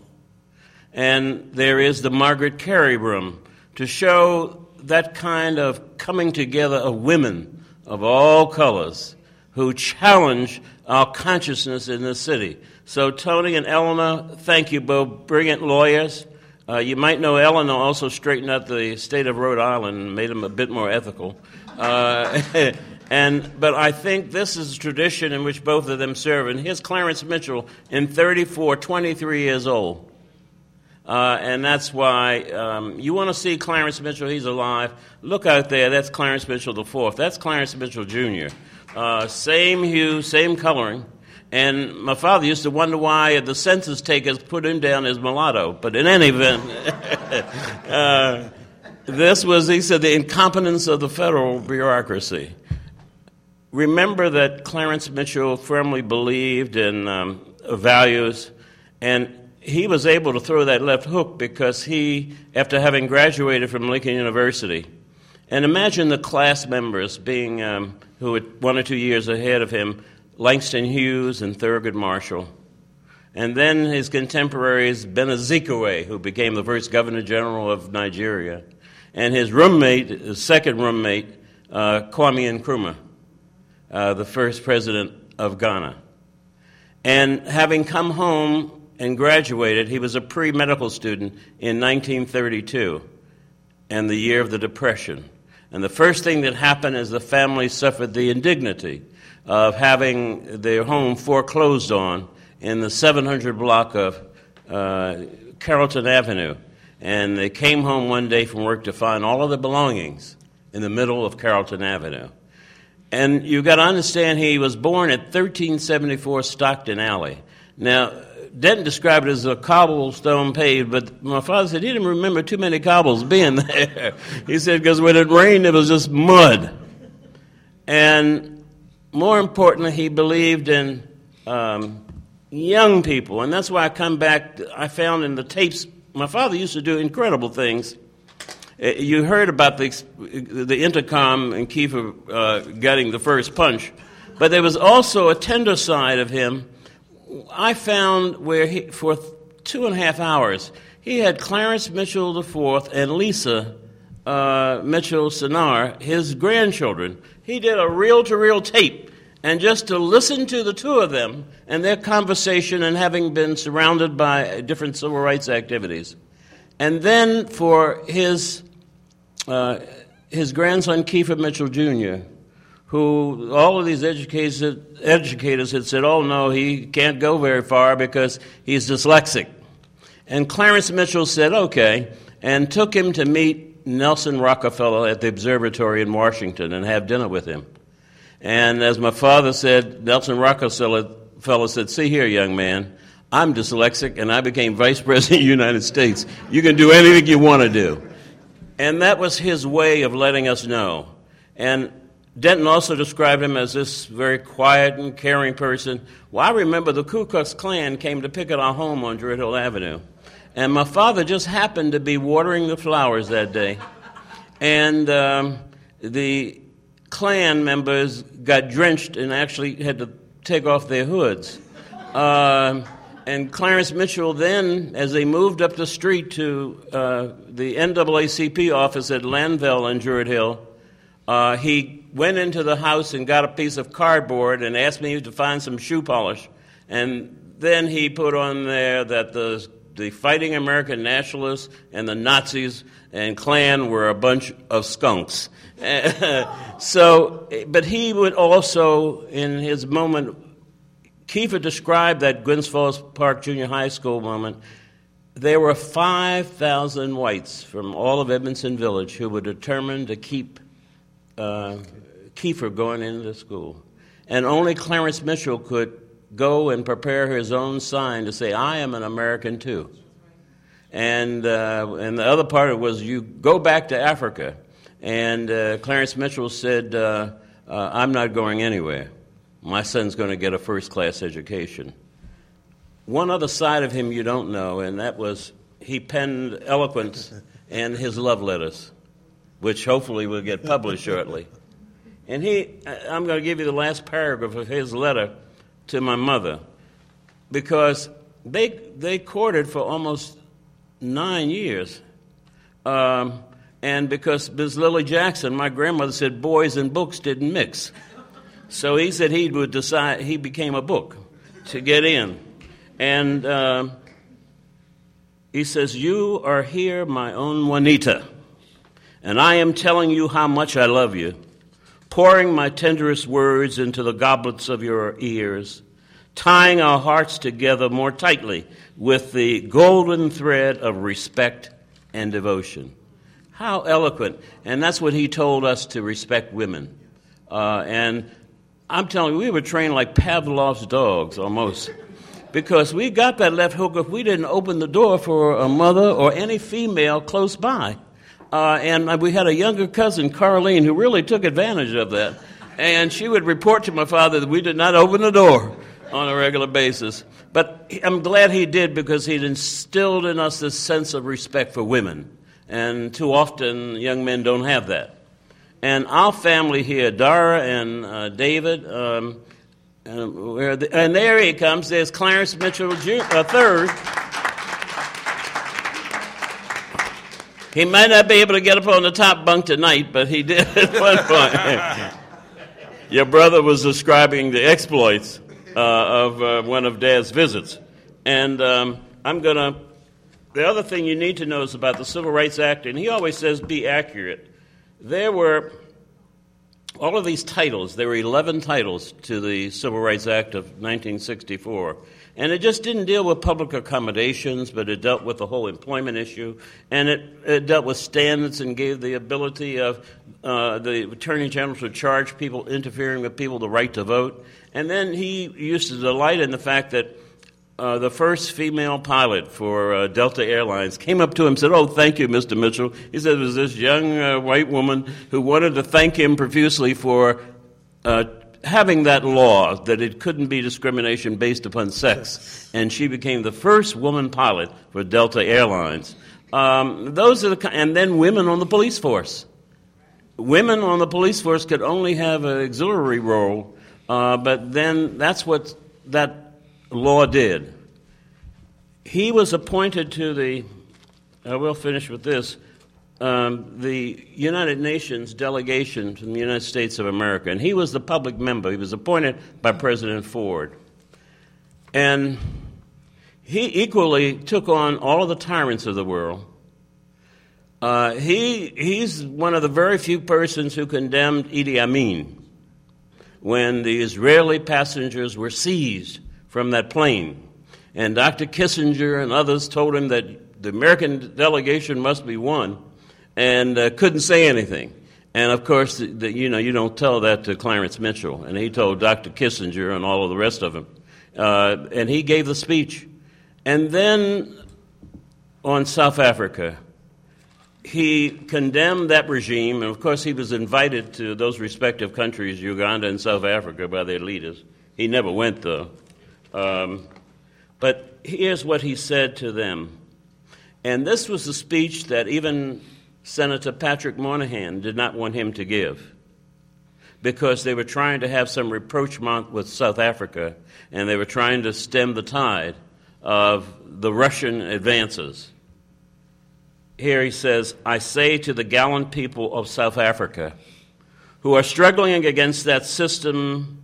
And there is the Margaret Carey Room to show that kind of coming together of women of all colors who challenge our consciousness in the city. So, Tony and Eleanor, thank you, both brilliant lawyers. Uh, you might know Eleanor also straightened out the state of Rhode Island and made them a bit more ethical. Uh, (laughs) and, but I think this is a tradition in which both of them serve. And here's Clarence Mitchell in 34, 23 years old. Uh, and that's why um, you want to see Clarence Mitchell, he's alive. Look out there, that's Clarence Mitchell fourth. That's Clarence Mitchell Jr. Uh, same hue, same coloring. And my father used to wonder why the census takers put him down as mulatto. But in any event, (laughs) uh, this was, he said, the incompetence of the federal bureaucracy. Remember that Clarence Mitchell firmly believed in um, values, and he was able to throw that left hook because he, after having graduated from Lincoln University, and imagine the class members being um, who were one or two years ahead of him, Langston Hughes and Thurgood Marshall. And then his contemporaries, Ben Azikiwe, who became the first governor general of Nigeria, and his roommate, his second roommate, uh, Kwame Nkrumah, uh, the first president of Ghana. And having come home and graduated. He was a pre medical student in 1932 and the year of the Depression. And the first thing that happened is the family suffered the indignity of having their home foreclosed on in the 700 block of uh, Carrollton Avenue. And they came home one day from work to find all of their belongings in the middle of Carrollton Avenue. And you've got to understand he was born at 1374 Stockton Alley. Now, Denton described it as a cobblestone paved, but my father said he didn't remember too many cobbles being (laughs) there. he said because when it rained, it was just mud. And more importantly, he believed in um, young people. And that's why I come back, I found in the tapes, my father used to do incredible things. Uh, you heard about the, the intercom and Keiffer uh, getting the first punch, but there was also a tender side of him. I found where he, for two and a half hours, he had Clarence Mitchell IV and Lisa uh, Mitchell Sinar, his grandchildren. He did a reel to reel tape. And just to listen to the two of them and their conversation and having been surrounded by different civil rights activities. And then for his, uh, his grandson, Keiffer Mitchell Jr., who all of these educators, educators had said, oh no, he can't go very far because he's dyslexic. And Clarence Mitchell said, okay, and took him to meet Nelson Rockefeller at the observatory in Washington and have dinner with him. And as my father said, Nelson Rockefeller said, See here, young man, I'm dyslexic and I became vice (laughs) president of the United States. You can do anything you want to do. And that was his way of letting us know. And Denton also described him as this very quiet and caring person. Well, I remember the Ku Klux Klan came to picket our home on Druid Hill Avenue. And my father just happened to be watering the flowers that day. And um, the Klan members got drenched and actually had to take off their hoods. Uh, and Clarence Mitchell then, as they moved up the street to uh, the NAACP office at Lanvale and Druid Hill, uh, he went into the house and got a piece of cardboard and asked me to find some shoe polish. And then he put on there that the the fighting American nationalists and the Nazis and Klan were a bunch of skunks. (laughs) so, but he would also, in his moment, Keiffer described that Gwynns Falls Park Junior High School moment. There were 5,000 whites from all of Edmondson Village who were determined to keep uh, Keiffer going into school. And only Clarence Mitchell could go and prepare his own sign to say, I am an American too. And, uh, and the other part was, you go back to Africa. And uh, Clarence Mitchell said, uh, uh I'm not going anywhere. My son's going to get a first class education. One other side of him you don't know, and that was he penned eloquence and his love letters, which hopefully will get published shortly. And he, I'm going to give you the last paragraph of his letter to my mother because they, they courted for almost nine years. Um, and because Ms. Lillie Jackson, my grandmother said boys and books didn't mix. So he said he would decide, he became a book to get in. And um, he says, You are here, my own Juanita, and I am telling you how much I love you pouring my tenderest words into the goblets of your ears, tying our hearts together more tightly with the golden thread of respect and devotion. How eloquent. And that's what he told us to respect women. Uh, and I'm telling you, we were trained like Pavlov's dogs almost. Because we got that left hook if we didn't open the door for a mother or any female close by. Uh, and we had a younger cousin, Carlene, who really took advantage of that. And she would report to my father that we did not open the door on a regular basis. But I'm glad he did because he'd instilled in us this sense of respect for women. And too often, young men don't have that. And our family here, Dara and uh, David, um, and, the, and, there he comes. There's Clarence Mitchell Jr., uh, third. He might not be able to get up on the top bunk tonight, but he did (laughs) at one point. (laughs) Your brother was describing the exploits uh, of uh, one of Dad's visits. And um, I'm going to. The other thing you need to know is about the Civil Rights Act, and he always says be accurate. There were all of these titles, there were 11 titles to the Civil Rights Act of 1964. And it just didn't deal with public accommodations, but it dealt with the whole employment issue. And it, it dealt with standards and gave the ability of uh, the Attorney General to charge people interfering with people the right to vote. And then he used to delight in the fact that uh, the first female pilot for uh, Delta Airlines came up to him and said, Oh, thank you, Mr. Mitchell. He said it was this young uh, white woman who wanted to thank him profusely for uh, having that law that it couldn't be discrimination based upon sex, and she became the first woman pilot for Delta Airlines. Um, those are the and then women on the police force. Women on the police force could only have an auxiliary role, uh, but then that's what that law did. He was appointed to the. I will finish with this um, the United Nations delegation from the United States of America, and he was the public member. He was appointed by President Ford. And he equally took on all of the tyrants of the world. Uh, he, he's one of the very few persons who condemned Idi Amin when the Israeli passengers were seized from that plane. And Dr. Kissinger and others told him that the American delegation must be won and uh, couldn't say anything. And of course, the, the, you know, you don't tell that to Clarence Mitchell, and he told Dr. Kissinger and all of the rest of them. Uh, and he gave the speech. And then on South Africa, he condemned that regime, and of course, he was invited to those respective countries, Uganda and South Africa, by their leaders. He never went, though. Um, but here's what he said to them. And this was the speech that even Senator Patrick Moynihan did not want him to give because they were trying to have some rapprochement with South Africa and they were trying to stem the tide of the Russian advances. Here he says, I say to the gallant people of South Africa who are struggling against that system,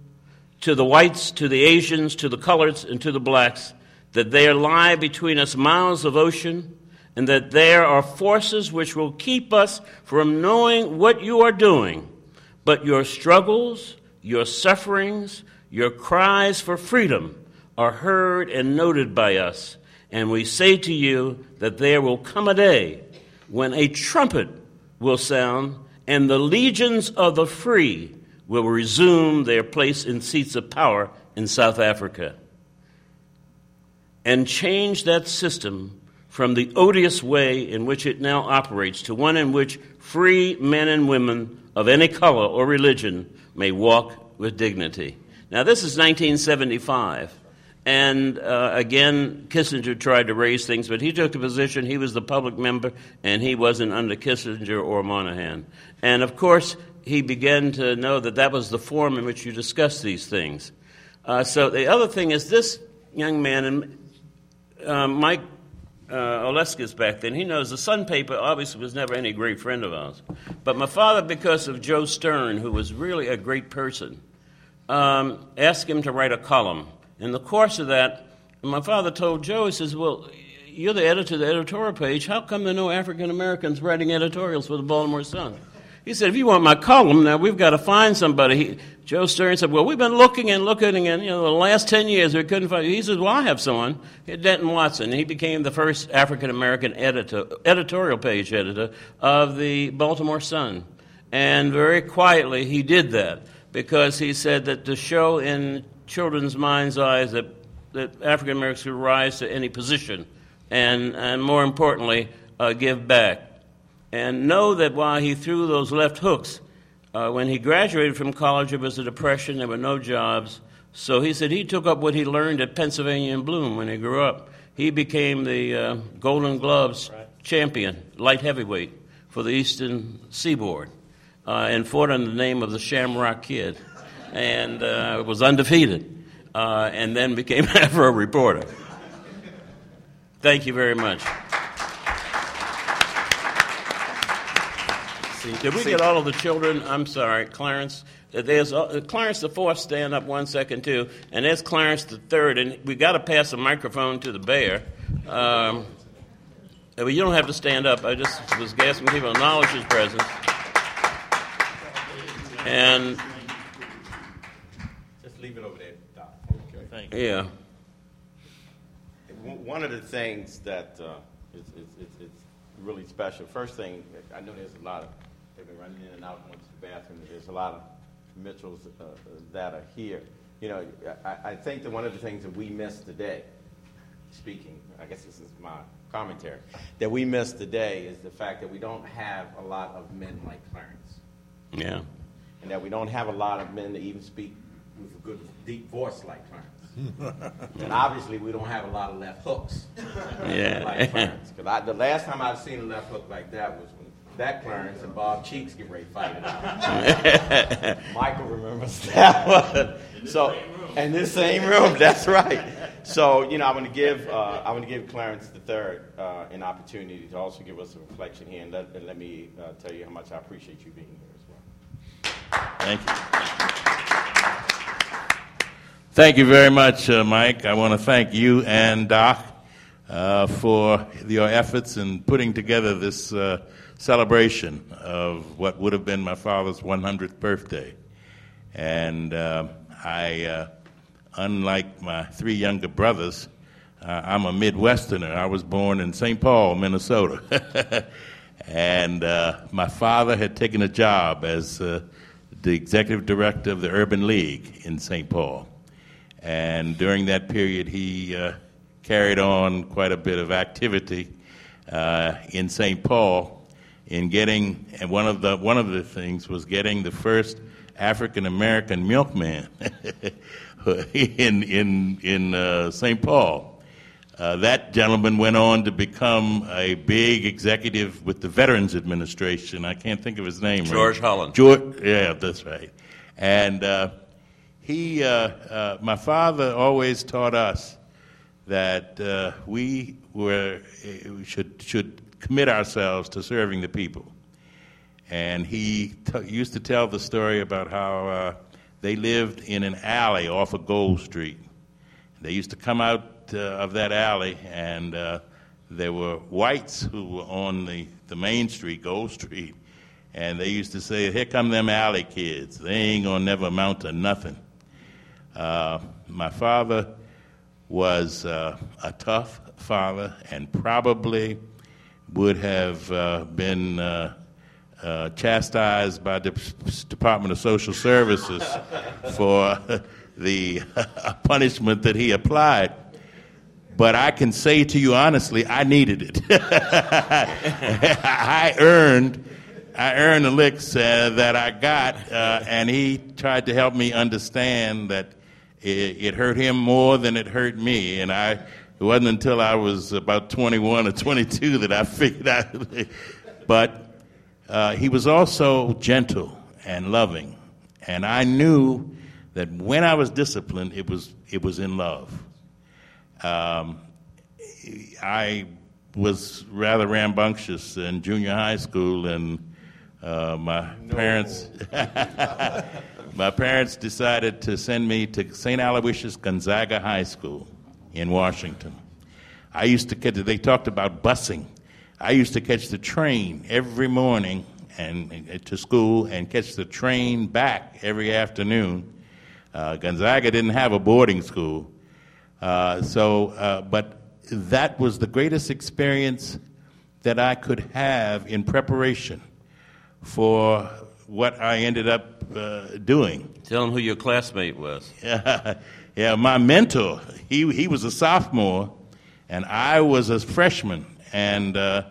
to the whites, to the Asians, to the coloreds, and to the blacks, that there lie between us miles of ocean and that there are forces which will keep us from knowing what you are doing. But your struggles, your sufferings, your cries for freedom are heard and noted by us. And we say to you that there will come a day when a trumpet will sound and the legions of the free will resume their place in seats of power in South Africa and change that system from the odious way in which it now operates to one in which free men and women of any color or religion may walk with dignity. Now, this is 1975. And uh, again, Kissinger tried to raise things, but he took a position. He was the public member, and he wasn't under Kissinger or Moynihan. And of course, he began to know that that was the form in which you discuss these things. Uh, so the other thing is this young man, and uh, Mike uh, Olesker's back then, he knows the Sun paper obviously was never any great friend of ours. But my father, because of Joe Stern, who was really a great person, um, asked him to write a column. In the course of that, my father told Joe, he says, Well, you're the editor of the editorial page. How come there are no African Americans writing editorials for the Baltimore Sun? He said, if you want my column, now we've got to find somebody. He, Joe Stern said, well, we've been looking and looking, and you know, the last 10 years we couldn't find. He said, well, I have someone, Denton Watson. He became the first African American editor, editorial page editor of the Baltimore Sun. And very quietly, he did that because he said that to show in children's minds' eyes that, that African Americans could rise to any position and, and more importantly, uh, give back and know that while he threw those left hooks, uh, when he graduated from college, it was a depression, there were no jobs. So he said he took up what he learned at Pennsylvania and Bloom when he grew up. He became the uh, Golden Gloves right. champion, light heavyweight, for the Eastern Seaboard, uh, and fought under the name of the Shamrock Kid, and uh, was undefeated, uh, and then became (laughs) an Afro reporter. Thank you very much. See, Did we see. get all of the children? I'm sorry, Clarence. Uh, there's uh, Clarence the fourth. Stand up one second too, and there's Clarence the third. And we got to pass the microphone to the bear. Um, uh, but you don't have to stand up. I just was asking people to acknowledge his presence. And just leave it over there, Doc. Okay. Thank you. Yeah. One of the things that uh, is, is, is, is really special. First thing, I know there's a lot of They've been running in and out, going to the bathroom. There's a lot of Mitchells uh, that are here. You know, I, I think that one of the things that we missed today, speaking, I guess this is my commentary, that we missed today is the fact that we don't have a lot of men like Clarence. Yeah. And that we don't have a lot of men that even speak with a good deep voice like Clarence. (laughs) and obviously, we don't have a lot of left hooks Yeah. (laughs) like Clarence. Because the last time I've seen a left hook like that was that Clarence and Bob Cheeks get ready to fight it out. (laughs) Michael remembers that (laughs) one. So, in this same room, that's right. So, you know, I'm going to give uh, I'm going to give Clarence the third uh, an opportunity to also give us a reflection here, and let, and let me uh, tell you how much I appreciate you being here as well. Thank you. Thank you very much, uh, Mike. I want to thank you and Doc uh, for your efforts in putting together this uh, celebration of what would have been my father's 100th birthday. And uh, I, uh, unlike my three younger brothers, uh, I'm a Midwesterner. I was born in St. Paul, Minnesota. (laughs) and uh, my father had taken a job as uh, the executive director of the Urban League in St. Paul. And during that period, he uh, carried on quite a bit of activity in St. Paul in getting, and one of the one of the things was getting the first African American milkman (laughs) in in in uh, St. Paul. Uh, that gentleman went on to become a big executive with the Veterans Administration. I can't think of his name. right? George Holland. George, yeah, that's right. And uh, he, uh, uh, my father, always taught us that uh, we were we should should commit ourselves to serving the people. And he t- used to tell the story about how uh, they lived in an alley off of Gold Street. They used to come out uh, of that alley, and uh, there were whites who were on the, the main street, Gold Street, and they used to say, Here come them alley kids. They ain't gonna never amount to nothing. Uh, my father was uh, a tough father and probably would have uh, been uh, uh, chastised by the Department of Social Services (laughs) for the (laughs) punishment that he applied. But I can say to you honestly, I needed it. (laughs) I earned, I earned the licks uh, that I got, uh, and he tried to help me understand that it, it hurt him more than it hurt me. And I, it wasn't until I was about 21 or 22 that I (laughs) figured out. (laughs) but uh, he was also gentle and loving, and I knew that when I was disciplined, it was it was in love. Um, I was rather rambunctious in junior high school, and uh, my parents (laughs) my parents decided to send me to St. Aloysius Gonzaga High School in Washington. I used to catch. They talked about busing. I used to catch the train every morning and, and to school, and catch the train back every afternoon. Uh, Gonzaga didn't have a boarding school, uh, so uh, but that was the greatest experience that I could have in preparation for what I ended up uh, doing. Tell them who your classmate was. (laughs) yeah, my mentor, he, he was a sophomore, and I was a freshman. And uh,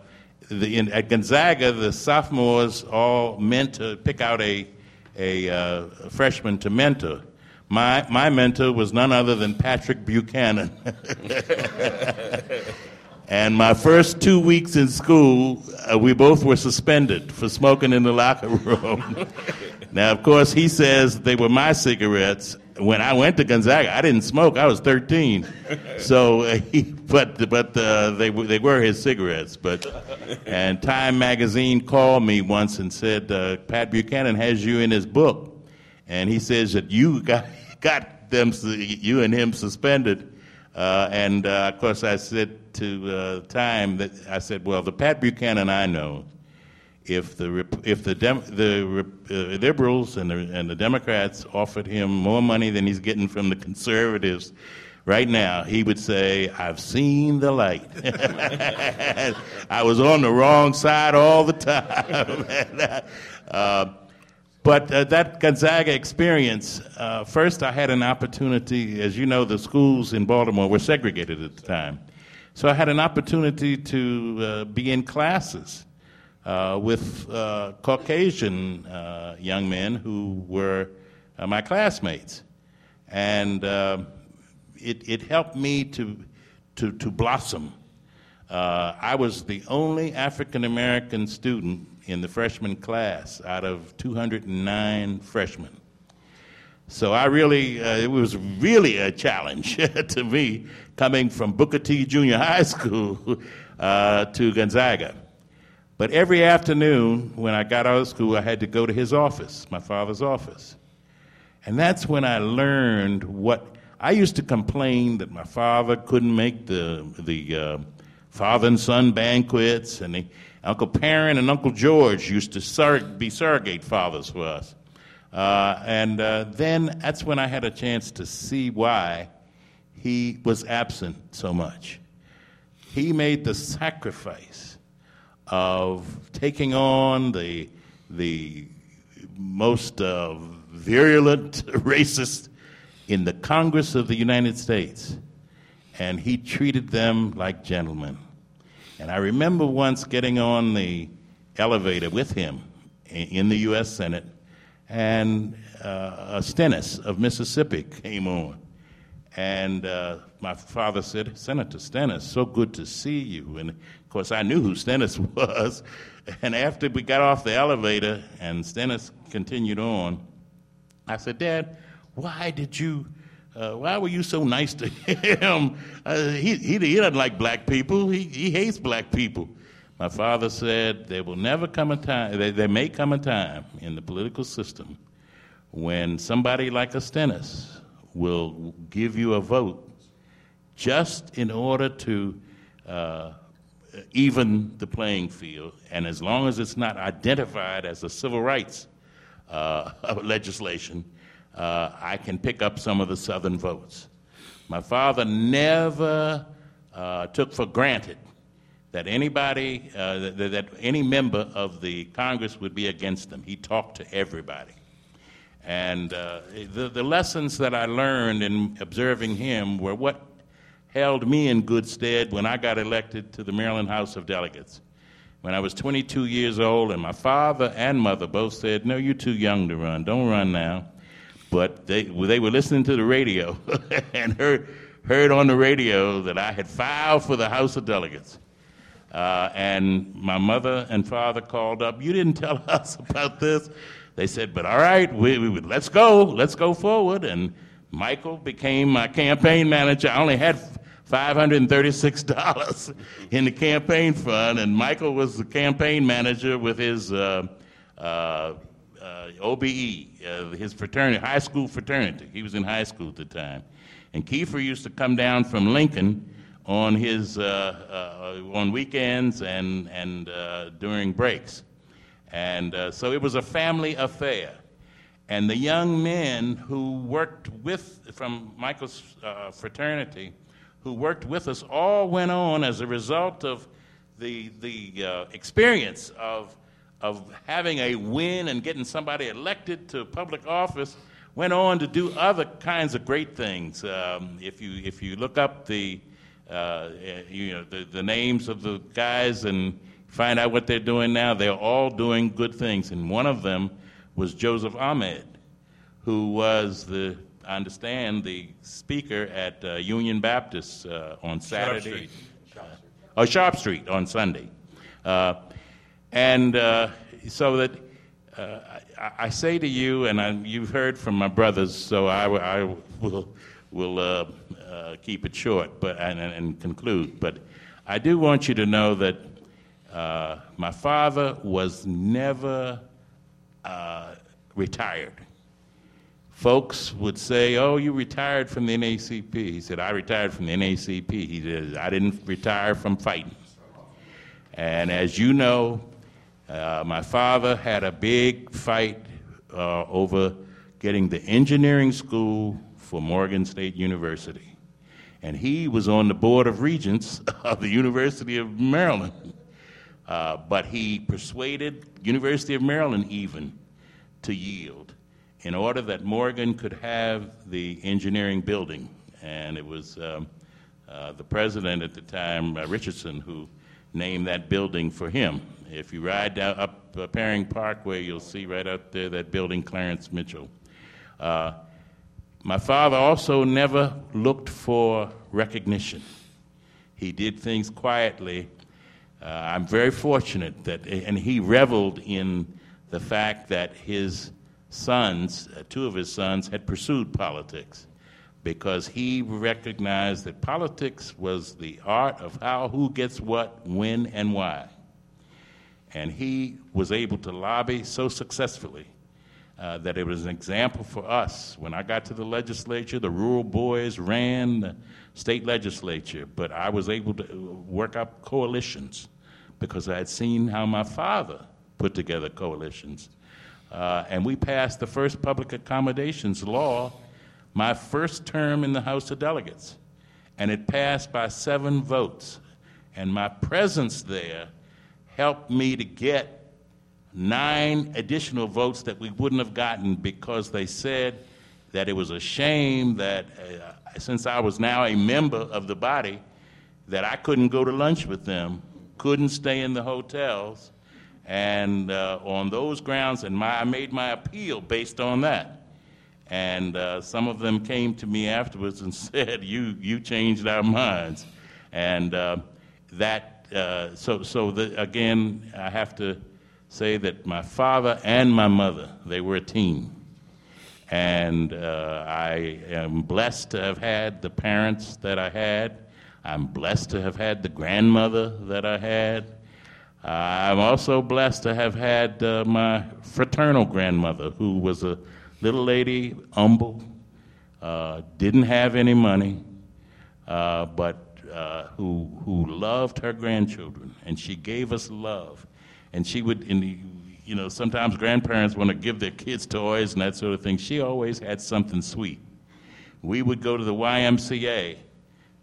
the, in, at Gonzaga, the sophomores all meant to pick out a, a uh, freshman to mentor. My, my mentor was none other than Patrick Buchanan. (laughs) and my first two weeks in school, uh, we both were suspended for smoking in the locker room. (laughs) now, of course, he says they were my cigarettes. When I went to Gonzaga, I didn't smoke. I was 13. So, (laughs) he, but but uh, they they were his cigarettes. But and Time magazine called me once and said uh, Pat Buchanan has you in his book, and he says that you got (laughs) got them you and him suspended. Uh, and uh, of course, I said to uh, Time that I said, well, the Pat Buchanan I know, if the if the Dem- the uh, liberals and the and the Democrats offered him more money than he's getting from the conservatives right now, he would say, "I've seen the light." (laughs) I was on the wrong side all the time. (laughs) uh, but uh, that Gonzaga experience, uh, first I had an opportunity, as you know, the schools in Baltimore were segregated at the time. So I had an opportunity to uh, be in classes uh, with uh, Caucasian uh, young men who were uh, my classmates. and uh, it, it helped me to, to, to blossom. Uh, I was the only African American student in the freshman class out of 209 freshmen. So I really, uh, it was really a challenge (laughs) to me coming from Booker T Junior High School (laughs) uh, to Gonzaga. But every afternoon when I got out of school, I had to go to his office, my father's office. And that's when I learned what I used to complain that my father couldn't make the, the uh, father and son banquets, and the, Uncle Perrin and Uncle George used to sur- be surrogate fathers for us. Uh, and uh, then that's when I had a chance to see why he was absent so much. He made the sacrifice of taking on the, the most uh, virulent (laughs) racist in the Congress of the United States, and he treated them like gentlemen. And I remember once getting on the elevator with him in the U.S. Senate and uh, Stennis of Mississippi (laughs) came on. And uh, my father said, Senator Stennis, so good to see you. And of course, I knew who Stennis (laughs) was. And after we got off the elevator and Stennis continued on, I said, Dad, why did you, uh, why were you so nice to (laughs) him? Uh, he, he, he doesn't like black people, he, he hates black people. My father said, There will never come a time, there, there may come a time in the political system when somebody like a Stennis will give you a vote just in order to uh, even the playing field, and as long as it's not identified as a civil rights uh, (laughs) legislation, uh, I can pick up some of the Southern votes. My father never uh, took for granted that anybody, uh, that, that, any member of the Congress would be against them. He talked to everybody. And uh, the, the lessons that I learned in observing him were what held me in good stead when I got elected to the Maryland House of Delegates. When I was 22 years old, and my father and mother both said, No, you're too young to run. Don't run now. But they, they were listening to the radio (laughs) and heard, heard on the radio that I had filed for the House of Delegates. Uh, and my mother and father called up. You didn't tell (laughs) us about this. They said, but all right, we, we, let's go, let's go forward. And Michael became my campaign manager. I only had $536 (laughs) in the campaign fund, and Michael was the campaign manager with his uh, uh, uh OBE, uh, his fraternity, high school fraternity. He was in high school at the time. And Keiffer used to come down from Lincoln on his uh, uh, on weekends and and during breaks, and uh, so it was a family affair. And the young men who worked with from Michael's uh, fraternity, who worked with us, all went on as a result of the the uh, experience of of having a win and getting somebody elected to public office went on to do other kinds of great things. Um, if you if you look up the uh, you know, the, the names of the guys and find out what they're doing now. They're all doing good things. And one of them was Joseph Ahmed, who was the, I understand, the speaker at uh, Union Baptist uh, on Saturday. Sharp Street. Oh, Sharp Street on Sunday. Uh, and uh, so that uh, I, I, say to you, and I, you've heard from my brothers, so I, I will, will uh, keep it short but, and, and, conclude. But I do want you to know that uh, my father was never uh, retired. Folks would say, Oh, you retired from the NAACP. He said, I retired from the NAACP. He said, I didn't retire from fighting. And as you know, uh, my father had a big fight uh, over getting the engineering school for Morgan State University and he was on the board of regents (laughs) of the University of Maryland. Uh, but he persuaded University of Maryland even to yield in order that Morgan could have the engineering building. And it was um, uh, the president at the time, uh, Richardson, who named that building for him. If you ride down up uh, Perring Parkway, you'll see right out there that building, Clarence Mitchell. Uh, my father also never looked for recognition. He did things quietly. Uh, I'm very fortunate that, and he reveled in the fact that his sons, uh, two of his sons, had pursued politics because he recognized that politics was the art of how, who gets what, when, and why. And he was able to lobby so successfully uh, that it was an example for us. When I got to the legislature, the rural boys ran the state legislature, but I was able to work up coalitions because I had seen how my father put together coalitions. Uh, and we passed the first public accommodations law my first term in the House of Delegates, and it passed by seven votes. And my presence there helped me to get nine additional votes that we wouldn't have gotten because they said that it was a shame that uh, since I was now a member of the body, that I couldn't go to lunch with them, couldn't stay in the hotels, and uh, on those grounds, and my, I made my appeal based on that. And uh, some of them came to me afterwards and (laughs) said, "You you changed our minds," and uh, that uh, so so the, again, I have to say that my father and my mother they were a team, and uh, I am blessed to have had the parents that I had. I'm blessed to have had the grandmother that I had. I'm also blessed to have had uh, my fraternal grandmother, who was a little lady, humble, uh, didn't have any money, uh, but uh, who, who loved her grandchildren, and she gave us love. And she would, in the, you know, sometimes grandparents want to give their kids toys and that sort of thing. She always had something sweet. We would go to the YMCA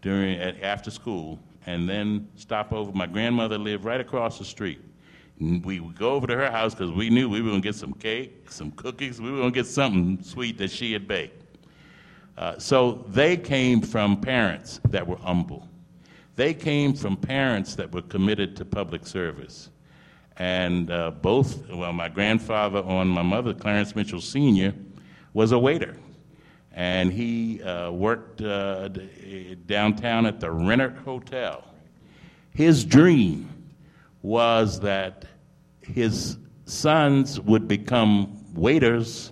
during after school, and then stop over. My grandmother lived right across the street we would go over to her house because we knew we were going to get some cake, some cookies. We were going to get something sweet that she had baked. Uh, so they came from parents that were humble. They came from parents that were committed to public service. And uh, both, well, my grandfather on my mother, Clarence Mitchell Sr., was a waiter. And he uh, worked uh, downtown at the Rennert Hotel. His dream was that his sons would become waiters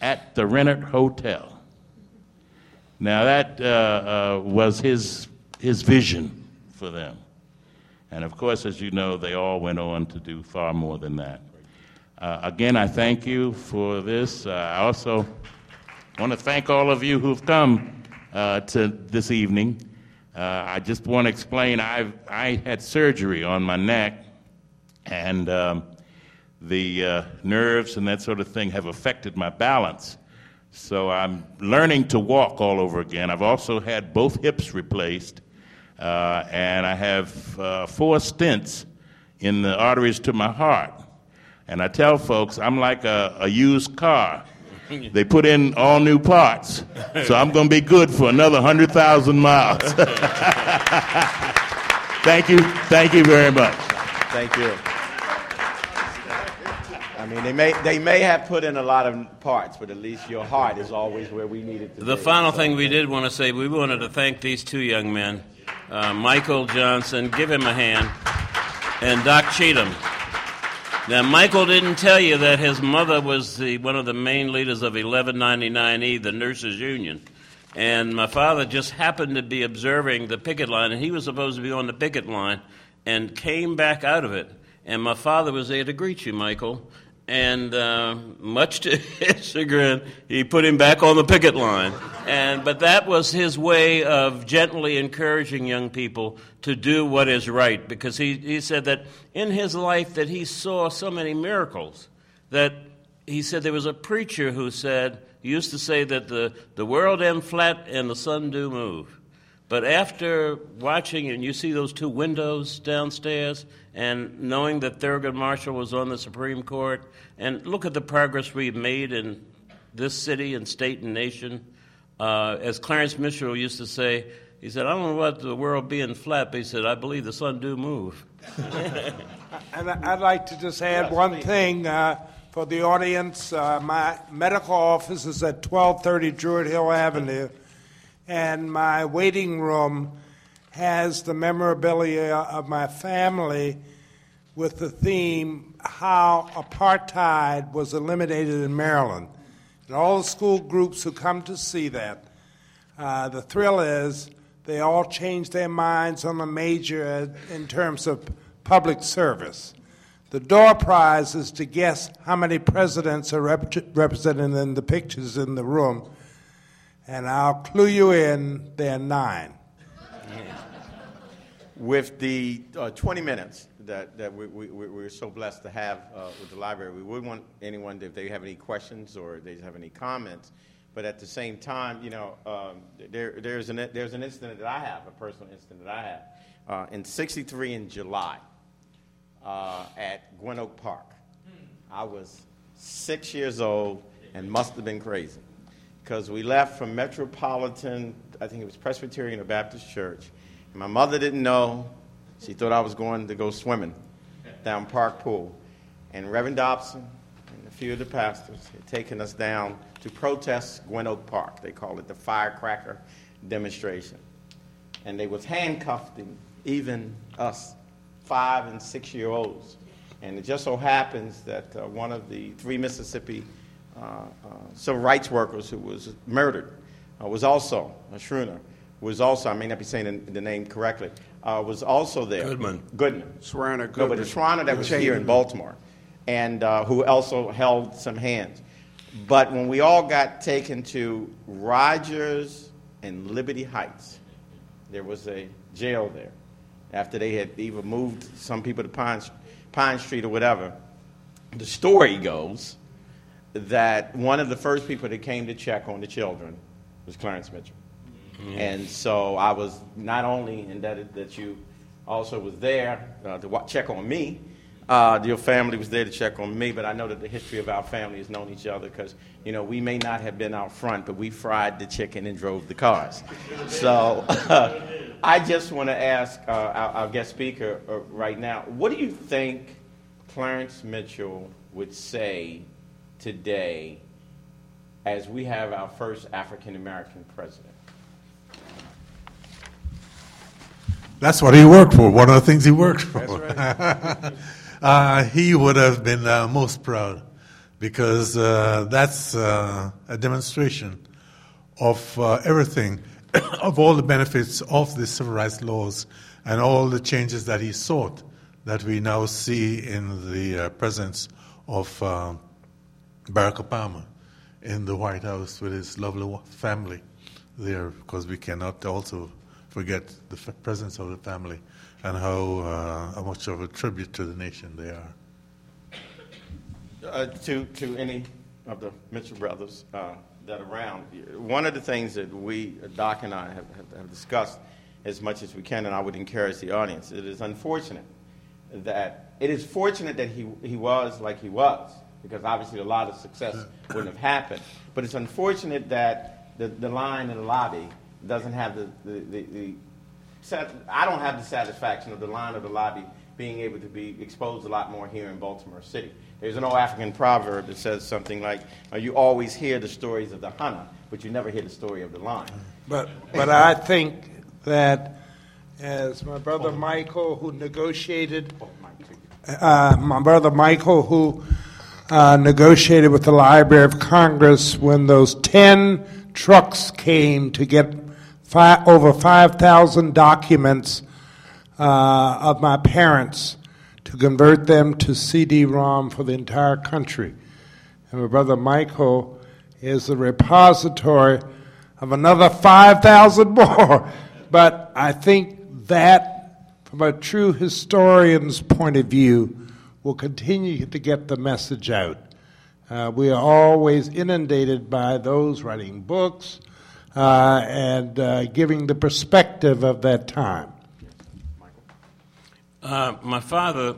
at the Rennert Hotel. Now, that uh, uh, was his, his vision for them. And of course, as you know, they all went on to do far more than that. Uh, again, I thank you for this. Uh, I also want to thank all of you who've come uh, to this evening. Uh, I just want to explain I've, I had surgery on my neck, and um, the uh, nerves and that sort of thing have affected my balance. So I'm learning to walk all over again. I've also had both hips replaced, uh, and I have uh, four stents in the arteries to my heart. And I tell folks I'm like a, a used car. (laughs) They put in all new parts. So I'm going to be good for another 100,000 miles. (laughs) Thank you. Thank you very much. Thank you. I mean, they may, they may have put in a lot of parts, but at least your heart is always where we need it to the be. final thing we did want to say, we wanted to thank these two young men, uh, Michael Johnson, give him a hand, and Doc Cheatham. Now, Michael didn't tell you that his mother was the, one of the main leaders of 1199E, the nurses' union. And my father just happened to be observing the picket line, and he was supposed to be on the picket line and came back out of it. And my father was there to greet you, Michael. And uh, much to (laughs) his chagrin, he put him back on the picket line. And, but that was his way of gently encouraging young people to do what is right because he, he said that in his life that he saw so many miracles that he said there was a preacher who said used to say that the, the world end flat and the sun do move but after watching and you see those two windows downstairs and knowing that thurgood marshall was on the supreme court and look at the progress we've made in this city and state and nation uh, as clarence mitchell used to say he said, I don't know about the world being flat, but he said, I believe the sun do move. (laughs) and I'd like to just add yes, one please. thing. Uh, For the audience, uh, my medical office is at 1230 Druid Hill Avenue, and my waiting room has the memorabilia of my family with the theme How Apartheid Was Eliminated in Maryland. And all the school groups who come to see that, uh, the thrill is they all change their minds on the major in terms of public service. The door prize is to guess how many presidents are rep- represented in the pictures in the room, and I'll clue you in, there are nine. (laughs) With the uh, 20 minutes that, that we, we, we're so blessed to have uh, with the library, we would want anyone, if they have any questions or they have any comments, but at the same time, you know, um, there, there's, an, there's an incident that I have, a personal incident that I have. Uh, in 63 in July, uh, at Gwynn Oak Park. I was six years old and must have been crazy because we left from Metropolitan, I think it was Presbyterian or Baptist Church. And my mother didn't know. She thought I was going to go swimming down Park Pool. And Reverend Dobson and a few of the pastors had taken us down to protest Gwynn Oak Park. They called it the firecracker demonstration. And they was handcuffing even us five and six year olds. And it just so happens that uh, one of the three Mississippi civil rights workers who was murdered uh, was also, a Schroeder, was also, I may not be saying the, the name correctly, uh, was also there. Goodman. Goodman. Schwerner No, Goodman. but the Schreiner that was here in Baltimore, and uh, who also held some hands. But when we all got taken to Rogers and Liberty Heights, there was a jail there after they had even moved some people to Pine, Pine Street or whatever. The story goes that one of the first people that came to check on the children was Clarence Mitchell. And so I was not only indebted that you also was there uh, to check on me, uh, your family was there to check on me, but I know that the history of our family has known each other because, you know, we may not have been out front, but we fried the chicken and drove the cars. So (laughs) I just want to ask uh, our, our guest speaker uh, right now, what do you think Clarence Mitchell would say today as we have our first African American president? That's what he worked for, one of the things he worked for. (laughs) uh, he would have been uh, most proud because uh, that's uh, a demonstration of uh, everything, (coughs) of all the benefits of the civil rights laws and all the changes that he sought that we now see in the uh, presence of uh, Barack Obama in the White House with his lovely family there, because we cannot also forget the f- presence of the family and how, uh, how much of a tribute to the nation they are. Uh, to, to any of the Mitchell brothers uh, that are around, one of the things that we, Doc and I, have, have, have discussed as much as we can, and I would encourage the audience, it is unfortunate that it is fortunate that he, he was like he was, because obviously a lot of success wouldn't have happened. But it's unfortunate that the, the Lion in the Lobby doesn't have the, the, the, the I don't have the satisfaction of the Lion of the Lobby being able to be exposed a lot more here in Baltimore City. There's an old African proverb that says something like, you always hear the stories of the hunter, but you never hear the story of the lion. But, but I think that as my brother Michael, who negotiated, uh, my brother Michael, who uh, negotiated with the Library of Congress when those 10 trucks came to get fi- over 5,000 documents uh, of my parents to convert them to CD-ROM for the entire country. And my brother Michael is the repository of another 5,000 (laughs) more. But I think that, from a true historian's point of view, will continue to get the message out. Uh, we are always inundated by those writing books uh, and uh, giving the perspective of that time. Uh, my father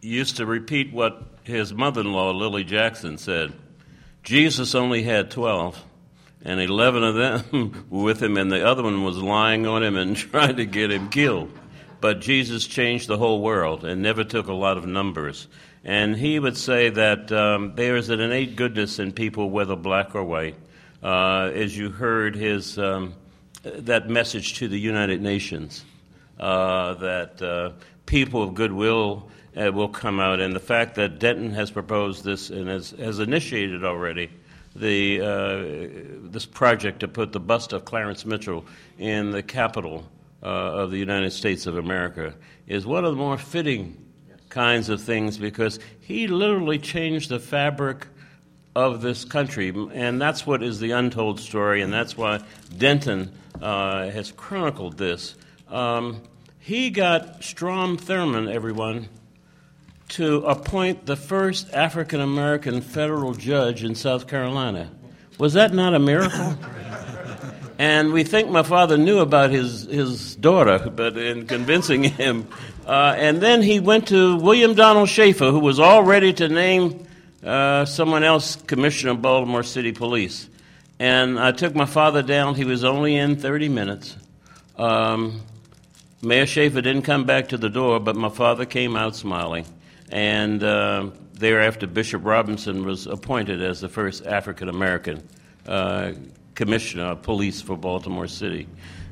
used to repeat what his mother in law, Lillie Jackson, said Jesus only had 12, and 11 of them (laughs) were with him, and the other one was lying on him and (laughs) trying to get him killed. But Jesus changed the whole world and never took a lot of numbers. And he would say that um, there is an innate goodness in people, whether black or white. Uh, as you heard his um, that message to the United Nations, uh, that uh, people of goodwill uh, will come out, and the fact that Denton has proposed this and has, has initiated already the uh, this project to put the bust of Clarence Mitchell in the capital uh, of the United States of America is one of the more fitting kinds of things because he literally changed the fabric of this country, and that's what is the untold story, and that's why Denton uh, has chronicled this. Um, he got Strom Thurmond, everyone, to appoint the first African American federal judge in South Carolina. Was that not a miracle? (laughs) and we think my father knew about his, his daughter, but in convincing (laughs) him. Uh, and then he went to William Donald Schaefer, who was all ready to name uh, someone else commissioner of Baltimore City Police. And I took my father down. He was only in 30 minutes. Um, Mayor Schaefer didn't come back to the door, but my father came out smiling. And uh, thereafter, Bishop Robinson was appointed as the first African American uh, commissioner of police for Baltimore City.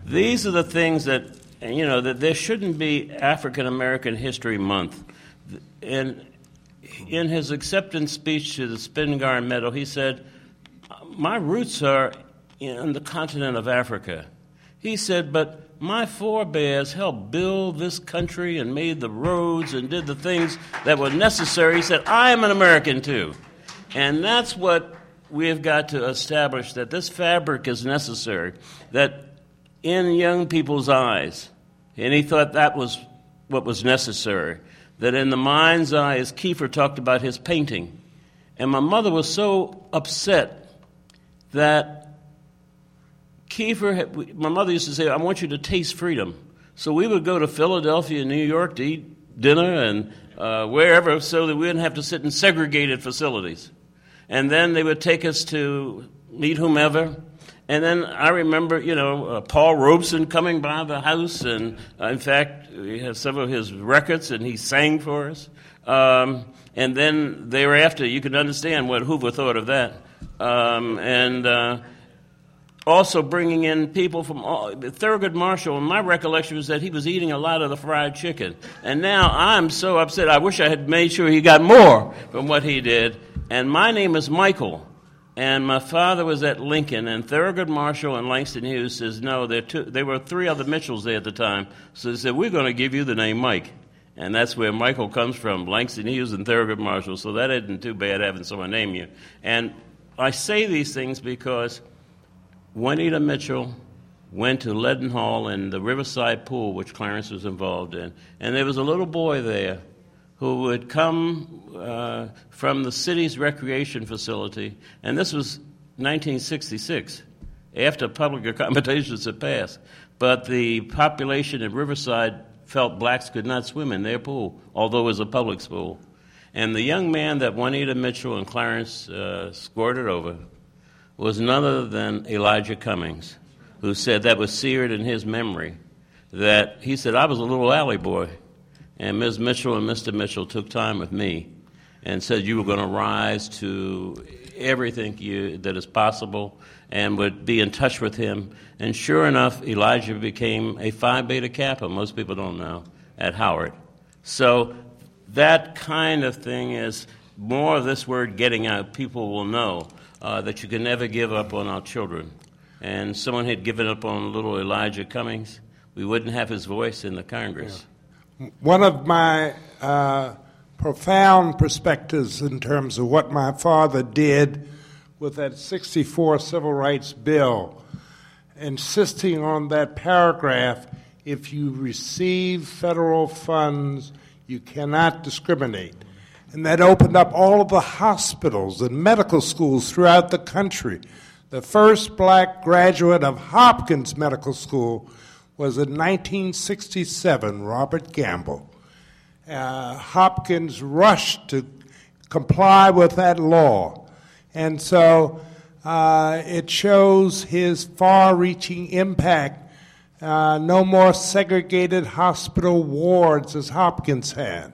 These are the things that, you know, that there shouldn't be African American History Month. And in his acceptance speech to the Spingarn Medal, he said, My roots are in the continent of Africa. He said, But my forebears helped build this country and made the roads and did the things that were necessary. He said, I am an American too. And that's what we have got to establish that this fabric is necessary, that in young people's eyes, and he thought that was what was necessary, that in the mind's eye, as Keiffer talked about his painting, and my mother was so upset that Keiffer, had, my mother used to say, I want you to taste freedom. So we would go to Philadelphia, and New York to eat dinner and uh, wherever so that we wouldn't have to sit in segregated facilities. And then they would take us to meet whomever. And then I remember, you know, uh, Paul Robeson coming by the house, and uh, in fact, we have some of his records, and he sang for us. Um, and then thereafter, you can understand what Hoover thought of that. Um, and uh, also bringing in people from all, Thurgood Marshall. My recollection was that he was eating a lot of the fried chicken. And now I'm so upset. I wish I had made sure he got more from what he did. And my name is Michael. And my father was at Lincoln, and Thurgood Marshall and Langston Hughes says, no, there, were three other Mitchells there at the time. So they said, we're going to give you the name Mike. And that's where Michael comes from, Langston Hughes and Thurgood Marshall. So that isn't too bad having someone name you. And I say these things because – Juanita Mitchell went to Leadenhall and the Riverside Pool, which Clarence was involved in, and there was a little boy there who would come uh, from the city's recreation facility, and this was 1966, after public accommodations had passed. But the population in Riverside felt blacks could not swim in their pool, although it was a public pool. And the young man that Juanita Mitchell and Clarence uh, squirted over was none other than Elijah Cummings, who said that was seared in his memory. That he said, I was a little alley boy, and Ms. Mitchell and Mr. Mitchell took time with me and said you were going to rise to everything you, that is possible and would be in touch with him. And sure enough, Elijah became a Phi Beta Kappa, most people don't know, at Howard. So that kind of thing is more of this word getting out, people will know uh, that you can never give up on our children. And someone had given up on little Elijah Cummings, we wouldn't have his voice in the Congress. Yeah. One of my uh, profound perspectives in terms of what my father did with that 64 Civil Rights Bill, insisting on that paragraph if you receive federal funds, you cannot discriminate. And that opened up all of the hospitals and medical schools throughout the country. The first black graduate of Hopkins Medical School was in 1967, Robert Gamble. Uh, Hopkins rushed to comply with that law. And so uh, it shows his far reaching impact. Uh, no more segregated hospital wards as Hopkins had.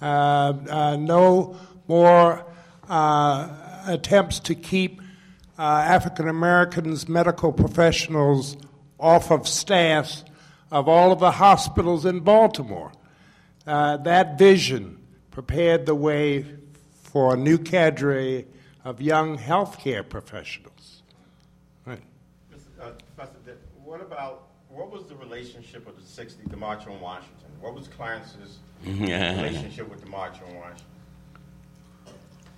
uh, uh, no more uh, attempts to keep African Americans, medical professionals off of staffs of all of the hospitals in Baltimore. Uh, that vision prepared the way for a new cadre of young healthcare professionals. Right. Uh, Professor, what about what was the relationship of the 60, the March on Washington? What was Clarence's (laughs) relationship with the March on Washington?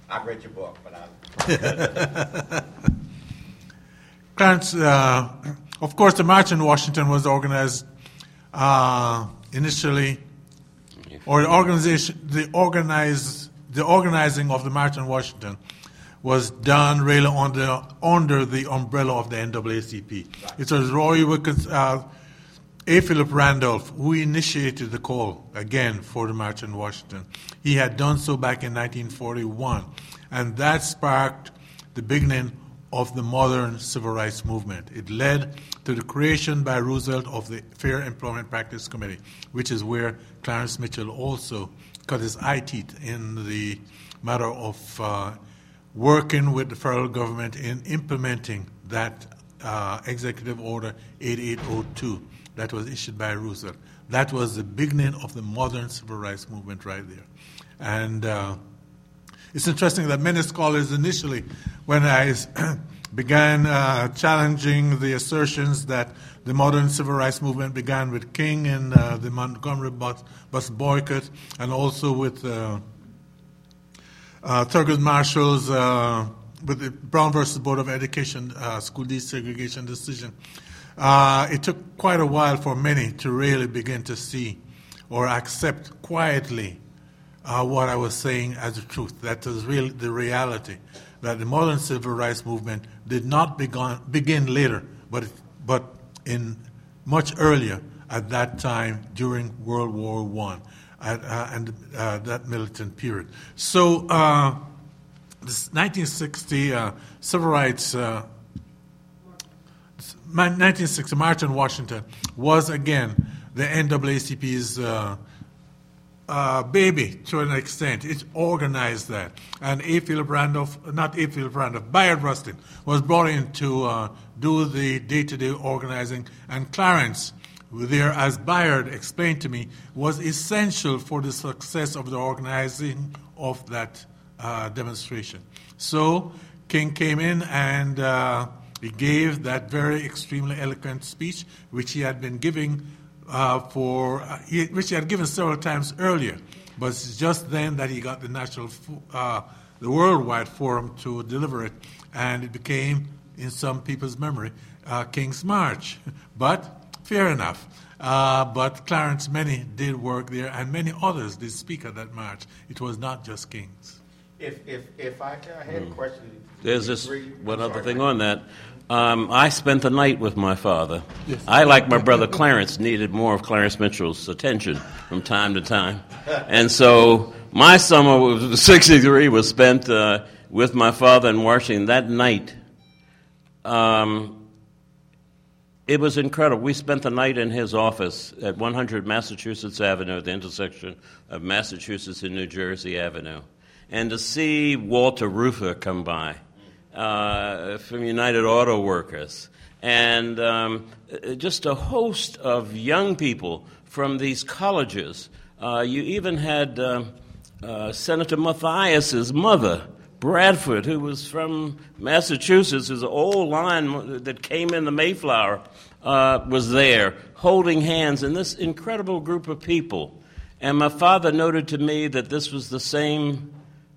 I read your book, but I. (laughs) Clarence, uh, of course, the March in Washington was organized uh, initially, or the organization, the organize, the organizing of the March in Washington was done really under under the umbrella of the NAACP. It was Roy Wilkins, uh, A. Philip Randolph who initiated the call again for the March in Washington. He had done so back in 1941, and that sparked the beginning of the modern civil rights movement. It led to the creation by Roosevelt of the Fair Employment Practice Committee, which is where Clarence Mitchell also cut his eye teeth in the matter of uh, working with the federal government in implementing that uh, Executive Order 8802 that was issued by Roosevelt. That was the beginning of the modern civil rights movement right there. And uh, it's interesting that many scholars initially, when I (clears throat) began uh, challenging the assertions that the modern civil rights movement began with King and uh, the Montgomery bus, bus, boycott, and also with uh, uh Thurgood Marshall's uh, with the Brown versus Board of Education uh, school desegregation decision. it took quite a while for many to really begin to see or accept quietly uh, what I was saying as the truth. That is really the reality. That the modern civil rights movement did not begun, begin later, but, but in much earlier at that time during World War at, uh, and uh, that militant period. So, uh, this 1960 uh, civil rights. 1960 uh, March in Washington was again the NAACP's uh, baby to an extent. It organized that. And A. Philip Randolph, not A. Philip Randolph, Bayard Rustin was brought in to uh, do the day to day organizing. And Clarence, there, as Bayard explained to me, was essential for the success of the organizing of that uh, demonstration. So King came in and uh, he gave that very extremely eloquent speech, which he had been giving uh, for uh, he, which he had given several times earlier, but it's just then that he got the national, uh, the worldwide forum to deliver it, and it became, in some people's memory, uh, King's March. (laughs) But fair enough. Uh, but Clarence Many did work there, and many others did speak at that march. It was not just King's. If, if, if I, I had a hmm. question. There's this one other thing on that. Um, I spent the night with my father. Yes. I, like my brother Clarence, needed more of Clarence Mitchell's attention from time to time. (laughs) And so my summer of 63 was spent uh, with my father in Washington that night. Um, it was incredible. We spent the night in his office at 100 Massachusetts Avenue at the intersection of Massachusetts and New Jersey Avenue. And to see Walter Reuther come by uh, from United Auto Workers, and um, just a host of young people from these colleges. Uh, you even had um, uh, Senator Mathias's mother, Bradford, who was from Massachusetts, an old line that came in the Mayflower, uh, was there holding hands, and this incredible group of people. And my father noted to me that this was the same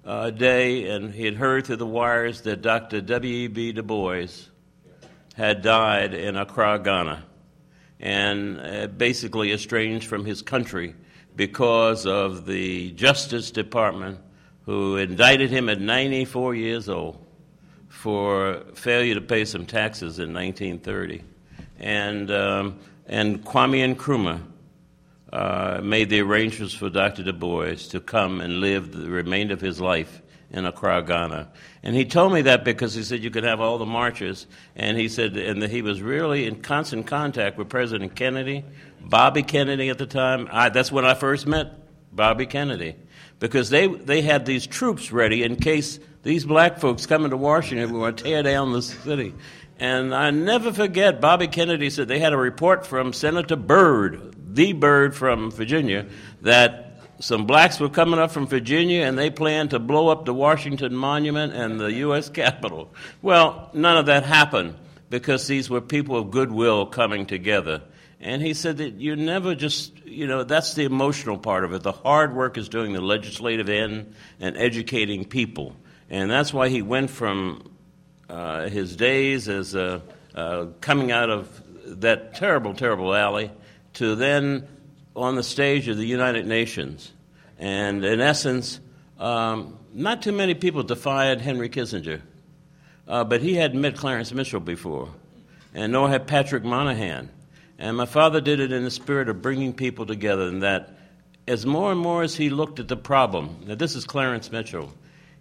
uh, day, and he had heard through the wires that Dr. W.E.B. Du Bois had died in Accra, Ghana, and uh, basically estranged from his country because of the Justice Department, who indicted him at 94 years old for failure to pay some taxes in 1930. And, um, and Kwame Nkrumah uh, made the arrangements for Dr. Du Bois to come and live the remainder of his life in Accra, Ghana. And he told me that because he said you could have all the marches, and he said and that he was really in constant contact with President Kennedy, Bobby Kennedy at the time. I, that's when I first met Bobby Kennedy. because they, they had these troops ready in case these black folks coming to Washington were going to tear down the city. And I never forget, Bobby Kennedy said they had a report from Senator Byrd, the bird from Virginia, that some blacks were coming up from Virginia and they planned to blow up the Washington Monument and the U.S. Capitol. Well, none of that happened because these were people of goodwill coming together. And he said that you never just, you know, that's the emotional part of it. The hard work is doing the legislative end and educating people. And that's why he went from uh, his days as uh, uh, coming out of that terrible, terrible alley to then on the stage of the United Nations. And in essence, um, not too many people defied Henry Kissinger, uh, but he hadn't met Clarence Mitchell before, and nor had Patrick Moynihan. And my father did it in the spirit of bringing people together, and that as more and more as he looked at the problem, now this is Clarence Mitchell,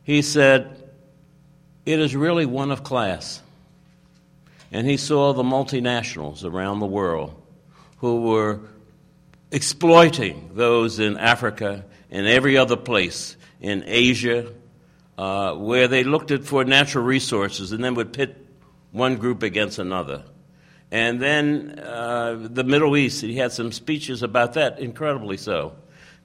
he said, it is really one of class. And he saw the multinationals around the world who were exploiting those in Africa and every other place in Asia, uh, where they looked at for natural resources and then would pit one group against another. And then uh, the Middle East, he had some speeches about that, incredibly so.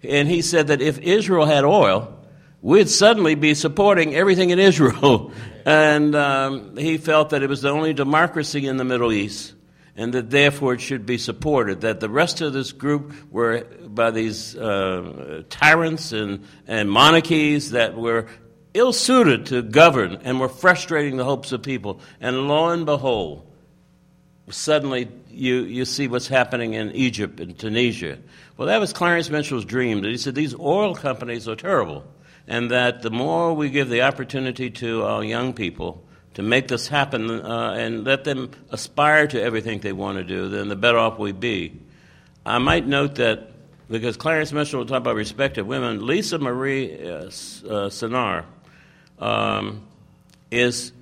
And he said that if Israel had oil, we'd suddenly be supporting everything in Israel. (laughs) and um, he felt that it was the only democracy in the Middle East and that therefore it should be supported. That the rest of this group were by these uh, tyrants and, and monarchies that were ill suited to govern and were frustrating the hopes of people. And lo and behold, suddenly you, you see what's happening in Egypt and Tunisia. Well, that was Clarence Mitchell's dream. That he said these oil companies are terrible, and that the more we give the opportunity to our young people, to make this happen uh, and let them aspire to everything they want to do, then the better off we be. I might note that because Clarence Mitchell will talk about respect of women, Lisa Marie uh, uh, Sinar um, is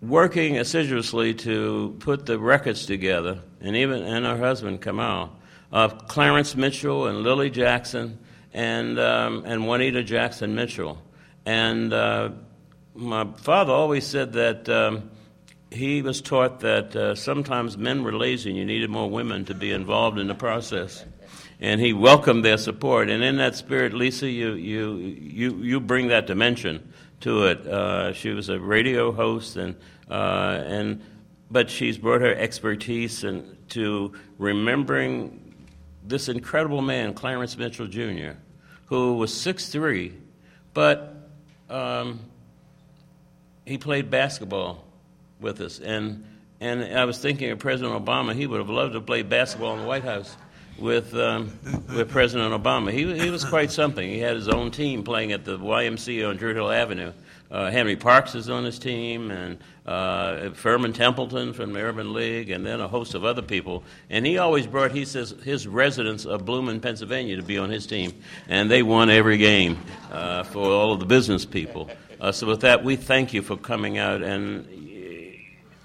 working assiduously to put the records together, and even and her husband Kamal of Clarence Mitchell and Lillie Jackson and um, and Juanita Jackson Mitchell, and uh, my father always said that um, he was taught that uh, sometimes men were lazy and you needed more women to be involved in the process. And he welcomed their support. And in that spirit, Lisa, you, you, you, you bring that dimension to it. Uh, she was a radio host, and, uh, and, but she's brought her expertise and to remembering this incredible man, Clarence Mitchell Jr., who was 6'3, but um, he played basketball with us, and and I was thinking of President Obama. He would have loved to play basketball in the White House with um, with President Obama. He he was quite something. He had his own team playing at the YMCA on Druid Hill Avenue. Uh, Henry Parks is on his team, and uh, Furman Templeton from the Urban League, and then a host of other people. And he always brought, he says, his residents of Blooming, Pennsylvania, to be on his team, and they won every game uh, for all of the business people. Uh, so, with that, we thank you for coming out. And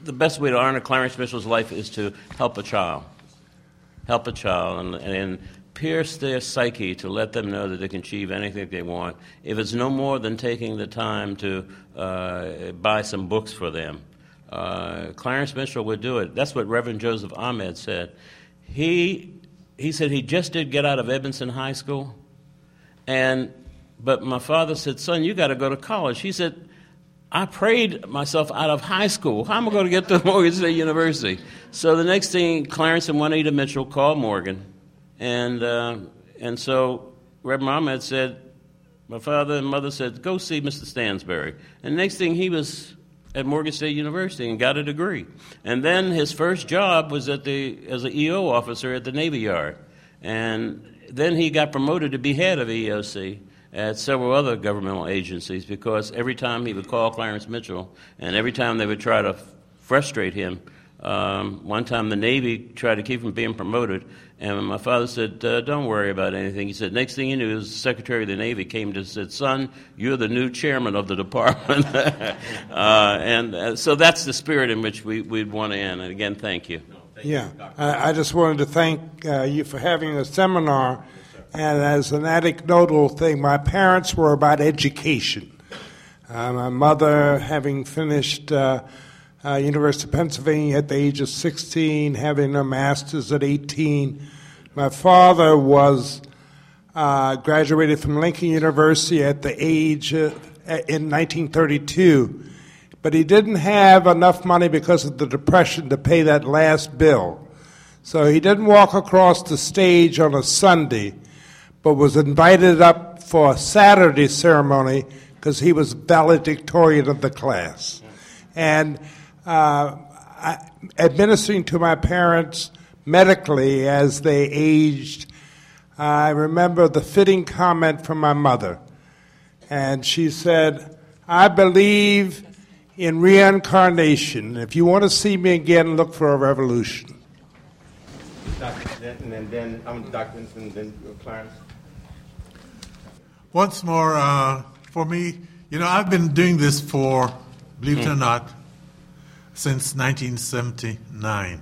the best way to honor Clarence Mitchell's life is to help a child. Help a child and, and pierce their psyche to let them know that they can achieve anything they want. If it's no more than taking the time to uh, buy some books for them, uh, Clarence Mitchell would do it. That's what Reverend Joseph Ahmed said. He, he said he just did get out of Edmondson High School, and but my father said, Son, you got to go to college. He said, I prayed myself out of high school. How am I going to get to (laughs) Morgan State University? So the next thing, Clarence and Juanita Mitchell called Morgan. And, uh, and so Reverend Ahmed said, my father and mother said, go see Mr. Stansbury. And next thing, he was at Morgan State University and got a degree. And then his first job was at the, as an EO officer at the Navy Yard. And then he got promoted to be head of EOC at several other governmental agencies because every time he would call Clarence Mitchell and every time they would try to frustrate him, um, one time the Navy tried to keep him being promoted, and my father said, uh, "Don't worry about anything." He said, "Next thing you knew, the Secretary of the Navy came to said, "Son, you're the new chairman of the department," (laughs) uh, and uh, so that's the spirit in which we, would want to end. And again, thank you. yeah, I, I, just wanted to thank uh, you for having a seminar And as an anecdotal thing, my parents were about education. Uh, my mother, having finished uh, uh, University of Pennsylvania at the age of 16, having a master's at 18. My father was uh, graduated from Lincoln University at the age uh, in 1932, but he didn't have enough money because of the depression to pay that last bill. So he didn't walk across the stage on a Sunday, but was invited up for a Saturday ceremony because he was valedictorian of the class. And uh, I, administering to my parents medically as they aged, I remember the fitting comment from my mother. And she said, I believe in reincarnation. If you want to see me again, look for a revolution. Dr. Denton, and then I'm Dr. Denton, then Clarence. Once more, uh, for me, you know, I've been doing this for, believe it or not, since 1979.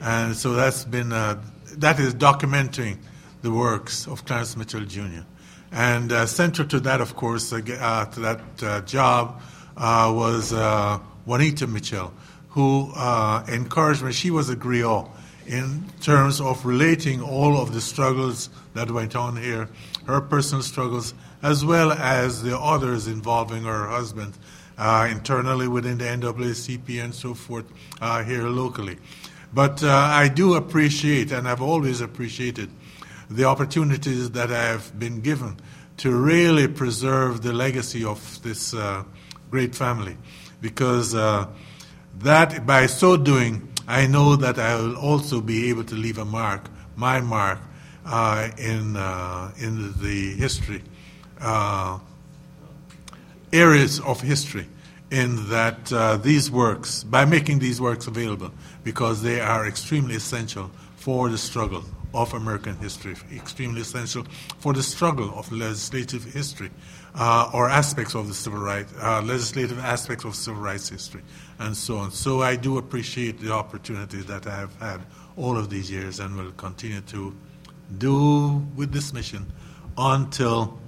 And so that's been, uh, that is documenting the works of Clarence Mitchell Jr. And uh, central to that, of course, uh, uh to that uh, job uh, was Juanita Mitchell, who encouraged me. She was a griot in terms of relating all of the struggles that went on here, her personal struggles, as well as the others involving her husband uh, internally within the NAACP and so forth uh, here locally. But uh, I do appreciate, and I've always appreciated, the opportunities that I have been given to really preserve the legacy of this uh, great family. Because uh, that, by so doing, I know that I will also be able to leave a mark, my mark, uh, in, in the history areas of history in that uh, these works, by making these works available, because they are extremely essential for the struggle of American history, extremely essential for the struggle of legislative history uh, or aspects of the civil rights, uh, legislative aspects of civil rights history, and so on. So I do appreciate the opportunity that I have had all of these years and will continue to do with this mission until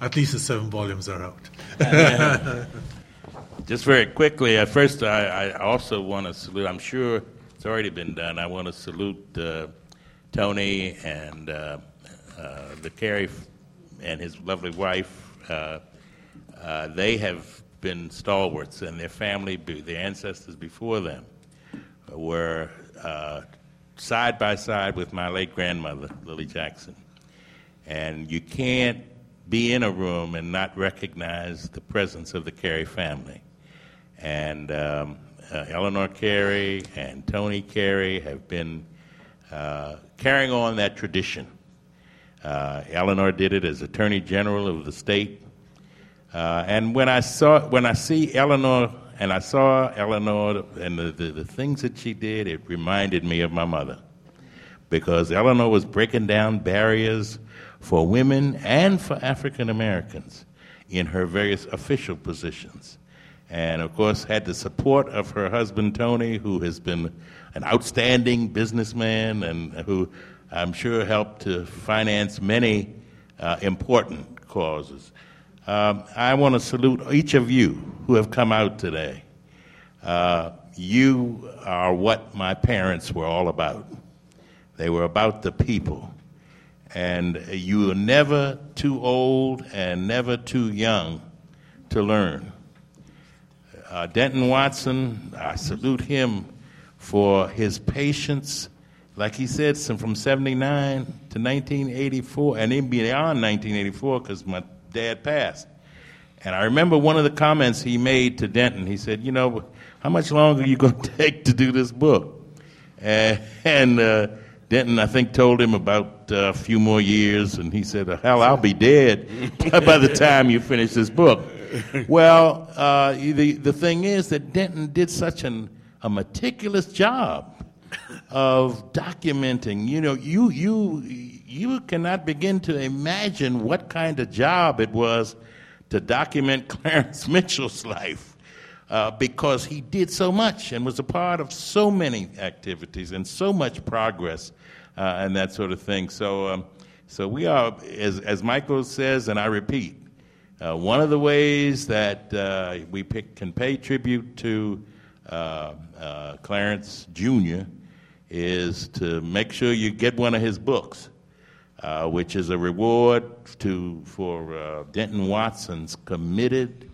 at least the seven volumes are out. (laughs) Just very quickly, at first, I, I also want to salute, I'm sure it's already been done, I want to salute uh, Tony and uh, uh, the Carey and his lovely wife. Uh, uh, they have been stalwarts, and their family, their ancestors before them, were uh, side by side with my late grandmother, Lillie Jackson. And you can't be in a room and not recognize the presence of the Carey family. And um, uh, Eleanor Carey and Tony Carey have been uh, carrying on that tradition. Uh, Eleanor did it as Attorney General of the state. Uh, and when I saw, when I see Eleanor, and I saw Eleanor and the, the, the things that she did, it reminded me of my mother. Because Eleanor was breaking down barriers for women and for African Americans in her various official positions. And of course, had the support of her husband Tony, who has been an outstanding businessman and who I'm sure helped to finance many uh, important causes. Um, I want to salute each of you who have come out today. Uh, you are what my parents were all about. They were about the people and you are never too old and never too young to learn. Uh, Denton Watson, I salute him for his patience, like he said, from 79 to 1984, and even beyond 1984 because my dad passed. And I remember one of the comments he made to Denton. He said, You know, how much longer are you going (laughs) to take to do this book? And, and uh, Denton, I think, told him about uh, a few more years, and he said, Hell, I'll be dead (laughs) by the time you finish this book. Well, uh, the, the thing is that Denton did such an, a meticulous job of documenting. You know, you, you, you cannot begin to imagine what kind of job it was to document (laughs) Clarence Mitchell's life. Uh, because he did so much and was a part of so many activities and so much progress uh, and that sort of thing. So, um, So we are, as, as Michael says, and I repeat, uh, one of the ways that uh, we pick, can pay tribute to uh, uh Clarence Jr. is to make sure you get one of his books, uh, which is a reward to, for uh, Denton Watson's committed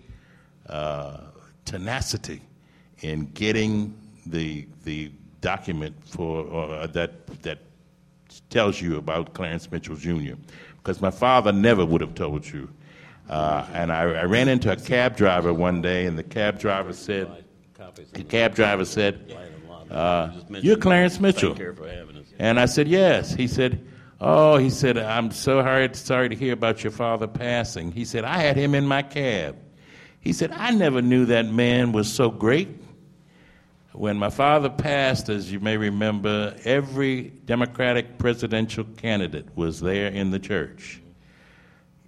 tenacity in getting the, the document for, that, that tells you about Clarence Mitchell Jr. Because my father never would have told you. Uh, and I, I, ran into a cab driver one day, and the cab driver said, the cab driver said, uh, "You're Clarence Mitchell." And I said, "Yes." He said, "Oh," he said, "I'm so hard, sorry to hear about your father passing." He said, "I had him in my cab." He said, "I never knew that man was so great." When my father passed, as you may remember, every Democratic presidential candidate was there in the church.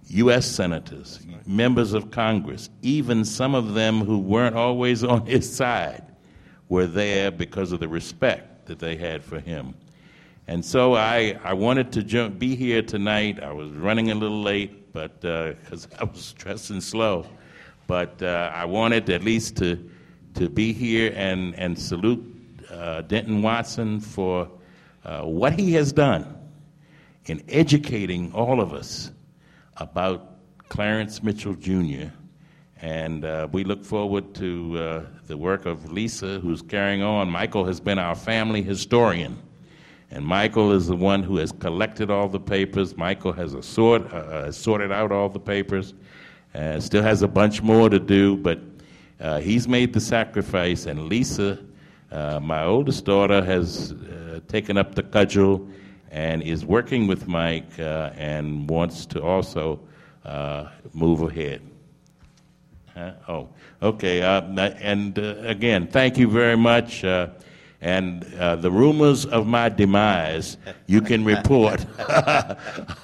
U.S. senators, members of Congress, even some of them who weren't always on his side were there because of the respect that they had for him. And so I, I wanted to jump, be here tonight. I was running a little late, but because uh, I was (laughs) dressing slow, but uh, I wanted at least to to be here and, and salute uh, Denton Watson for uh, what he has done in educating all of us about Clarence Mitchell Jr. And uh, we look forward to uh, the work of Lisa, who's carrying on. Michael has been our family historian. And Michael is the one who has collected all the papers. Michael has sort, uh, sorted out all the papers. Uh, still has a bunch more to do, but uh, he's made the sacrifice, and Lisa, uh, my oldest daughter, has uh, taken up the cudgel and is working with Mike uh, and wants to also uh, move ahead. Huh? Oh, okay. And again, thank you very much. And the rumors of my demise, you can report, (laughs)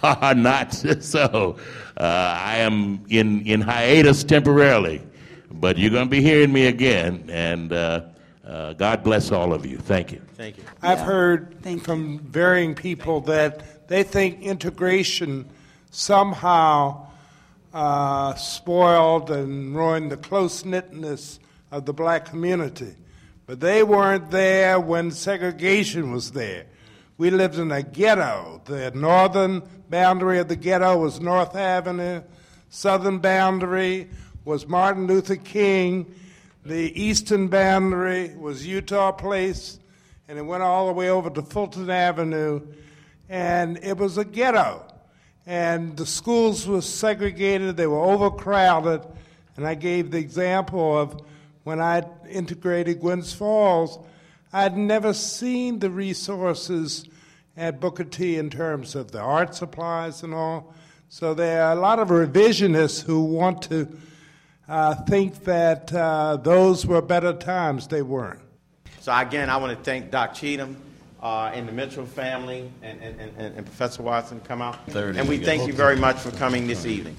are not so. I am in, in hiatus temporarily. But you're going to be hearing me again, and uh, uh, God bless all of you. Thank you. Thank you. I've yeah. heard Thank from you. varying people that they think integration somehow uh, spoiled and ruined the close knitness of the black community. But they weren't there when segregation was there. We lived in a ghetto. The northern boundary of the ghetto was North Avenue, southern boundary was Martin Luther King. The eastern boundary was Eutaw Place, and it went all the way over to Fulton Avenue, and it was a ghetto. And the schools were segregated, they were overcrowded, and I gave the example of when I integrated Gwynns Falls, I'd never seen the resources at Booker T in terms of the art supplies and all. So there are a lot of revisionists who want to uh, think that uh, those were better times. They weren't. So, again, I want to thank Doc Cheatham uh, and the Mitchell family and, and, and, and Professor Watson come out. and we thank you very much for coming this evening.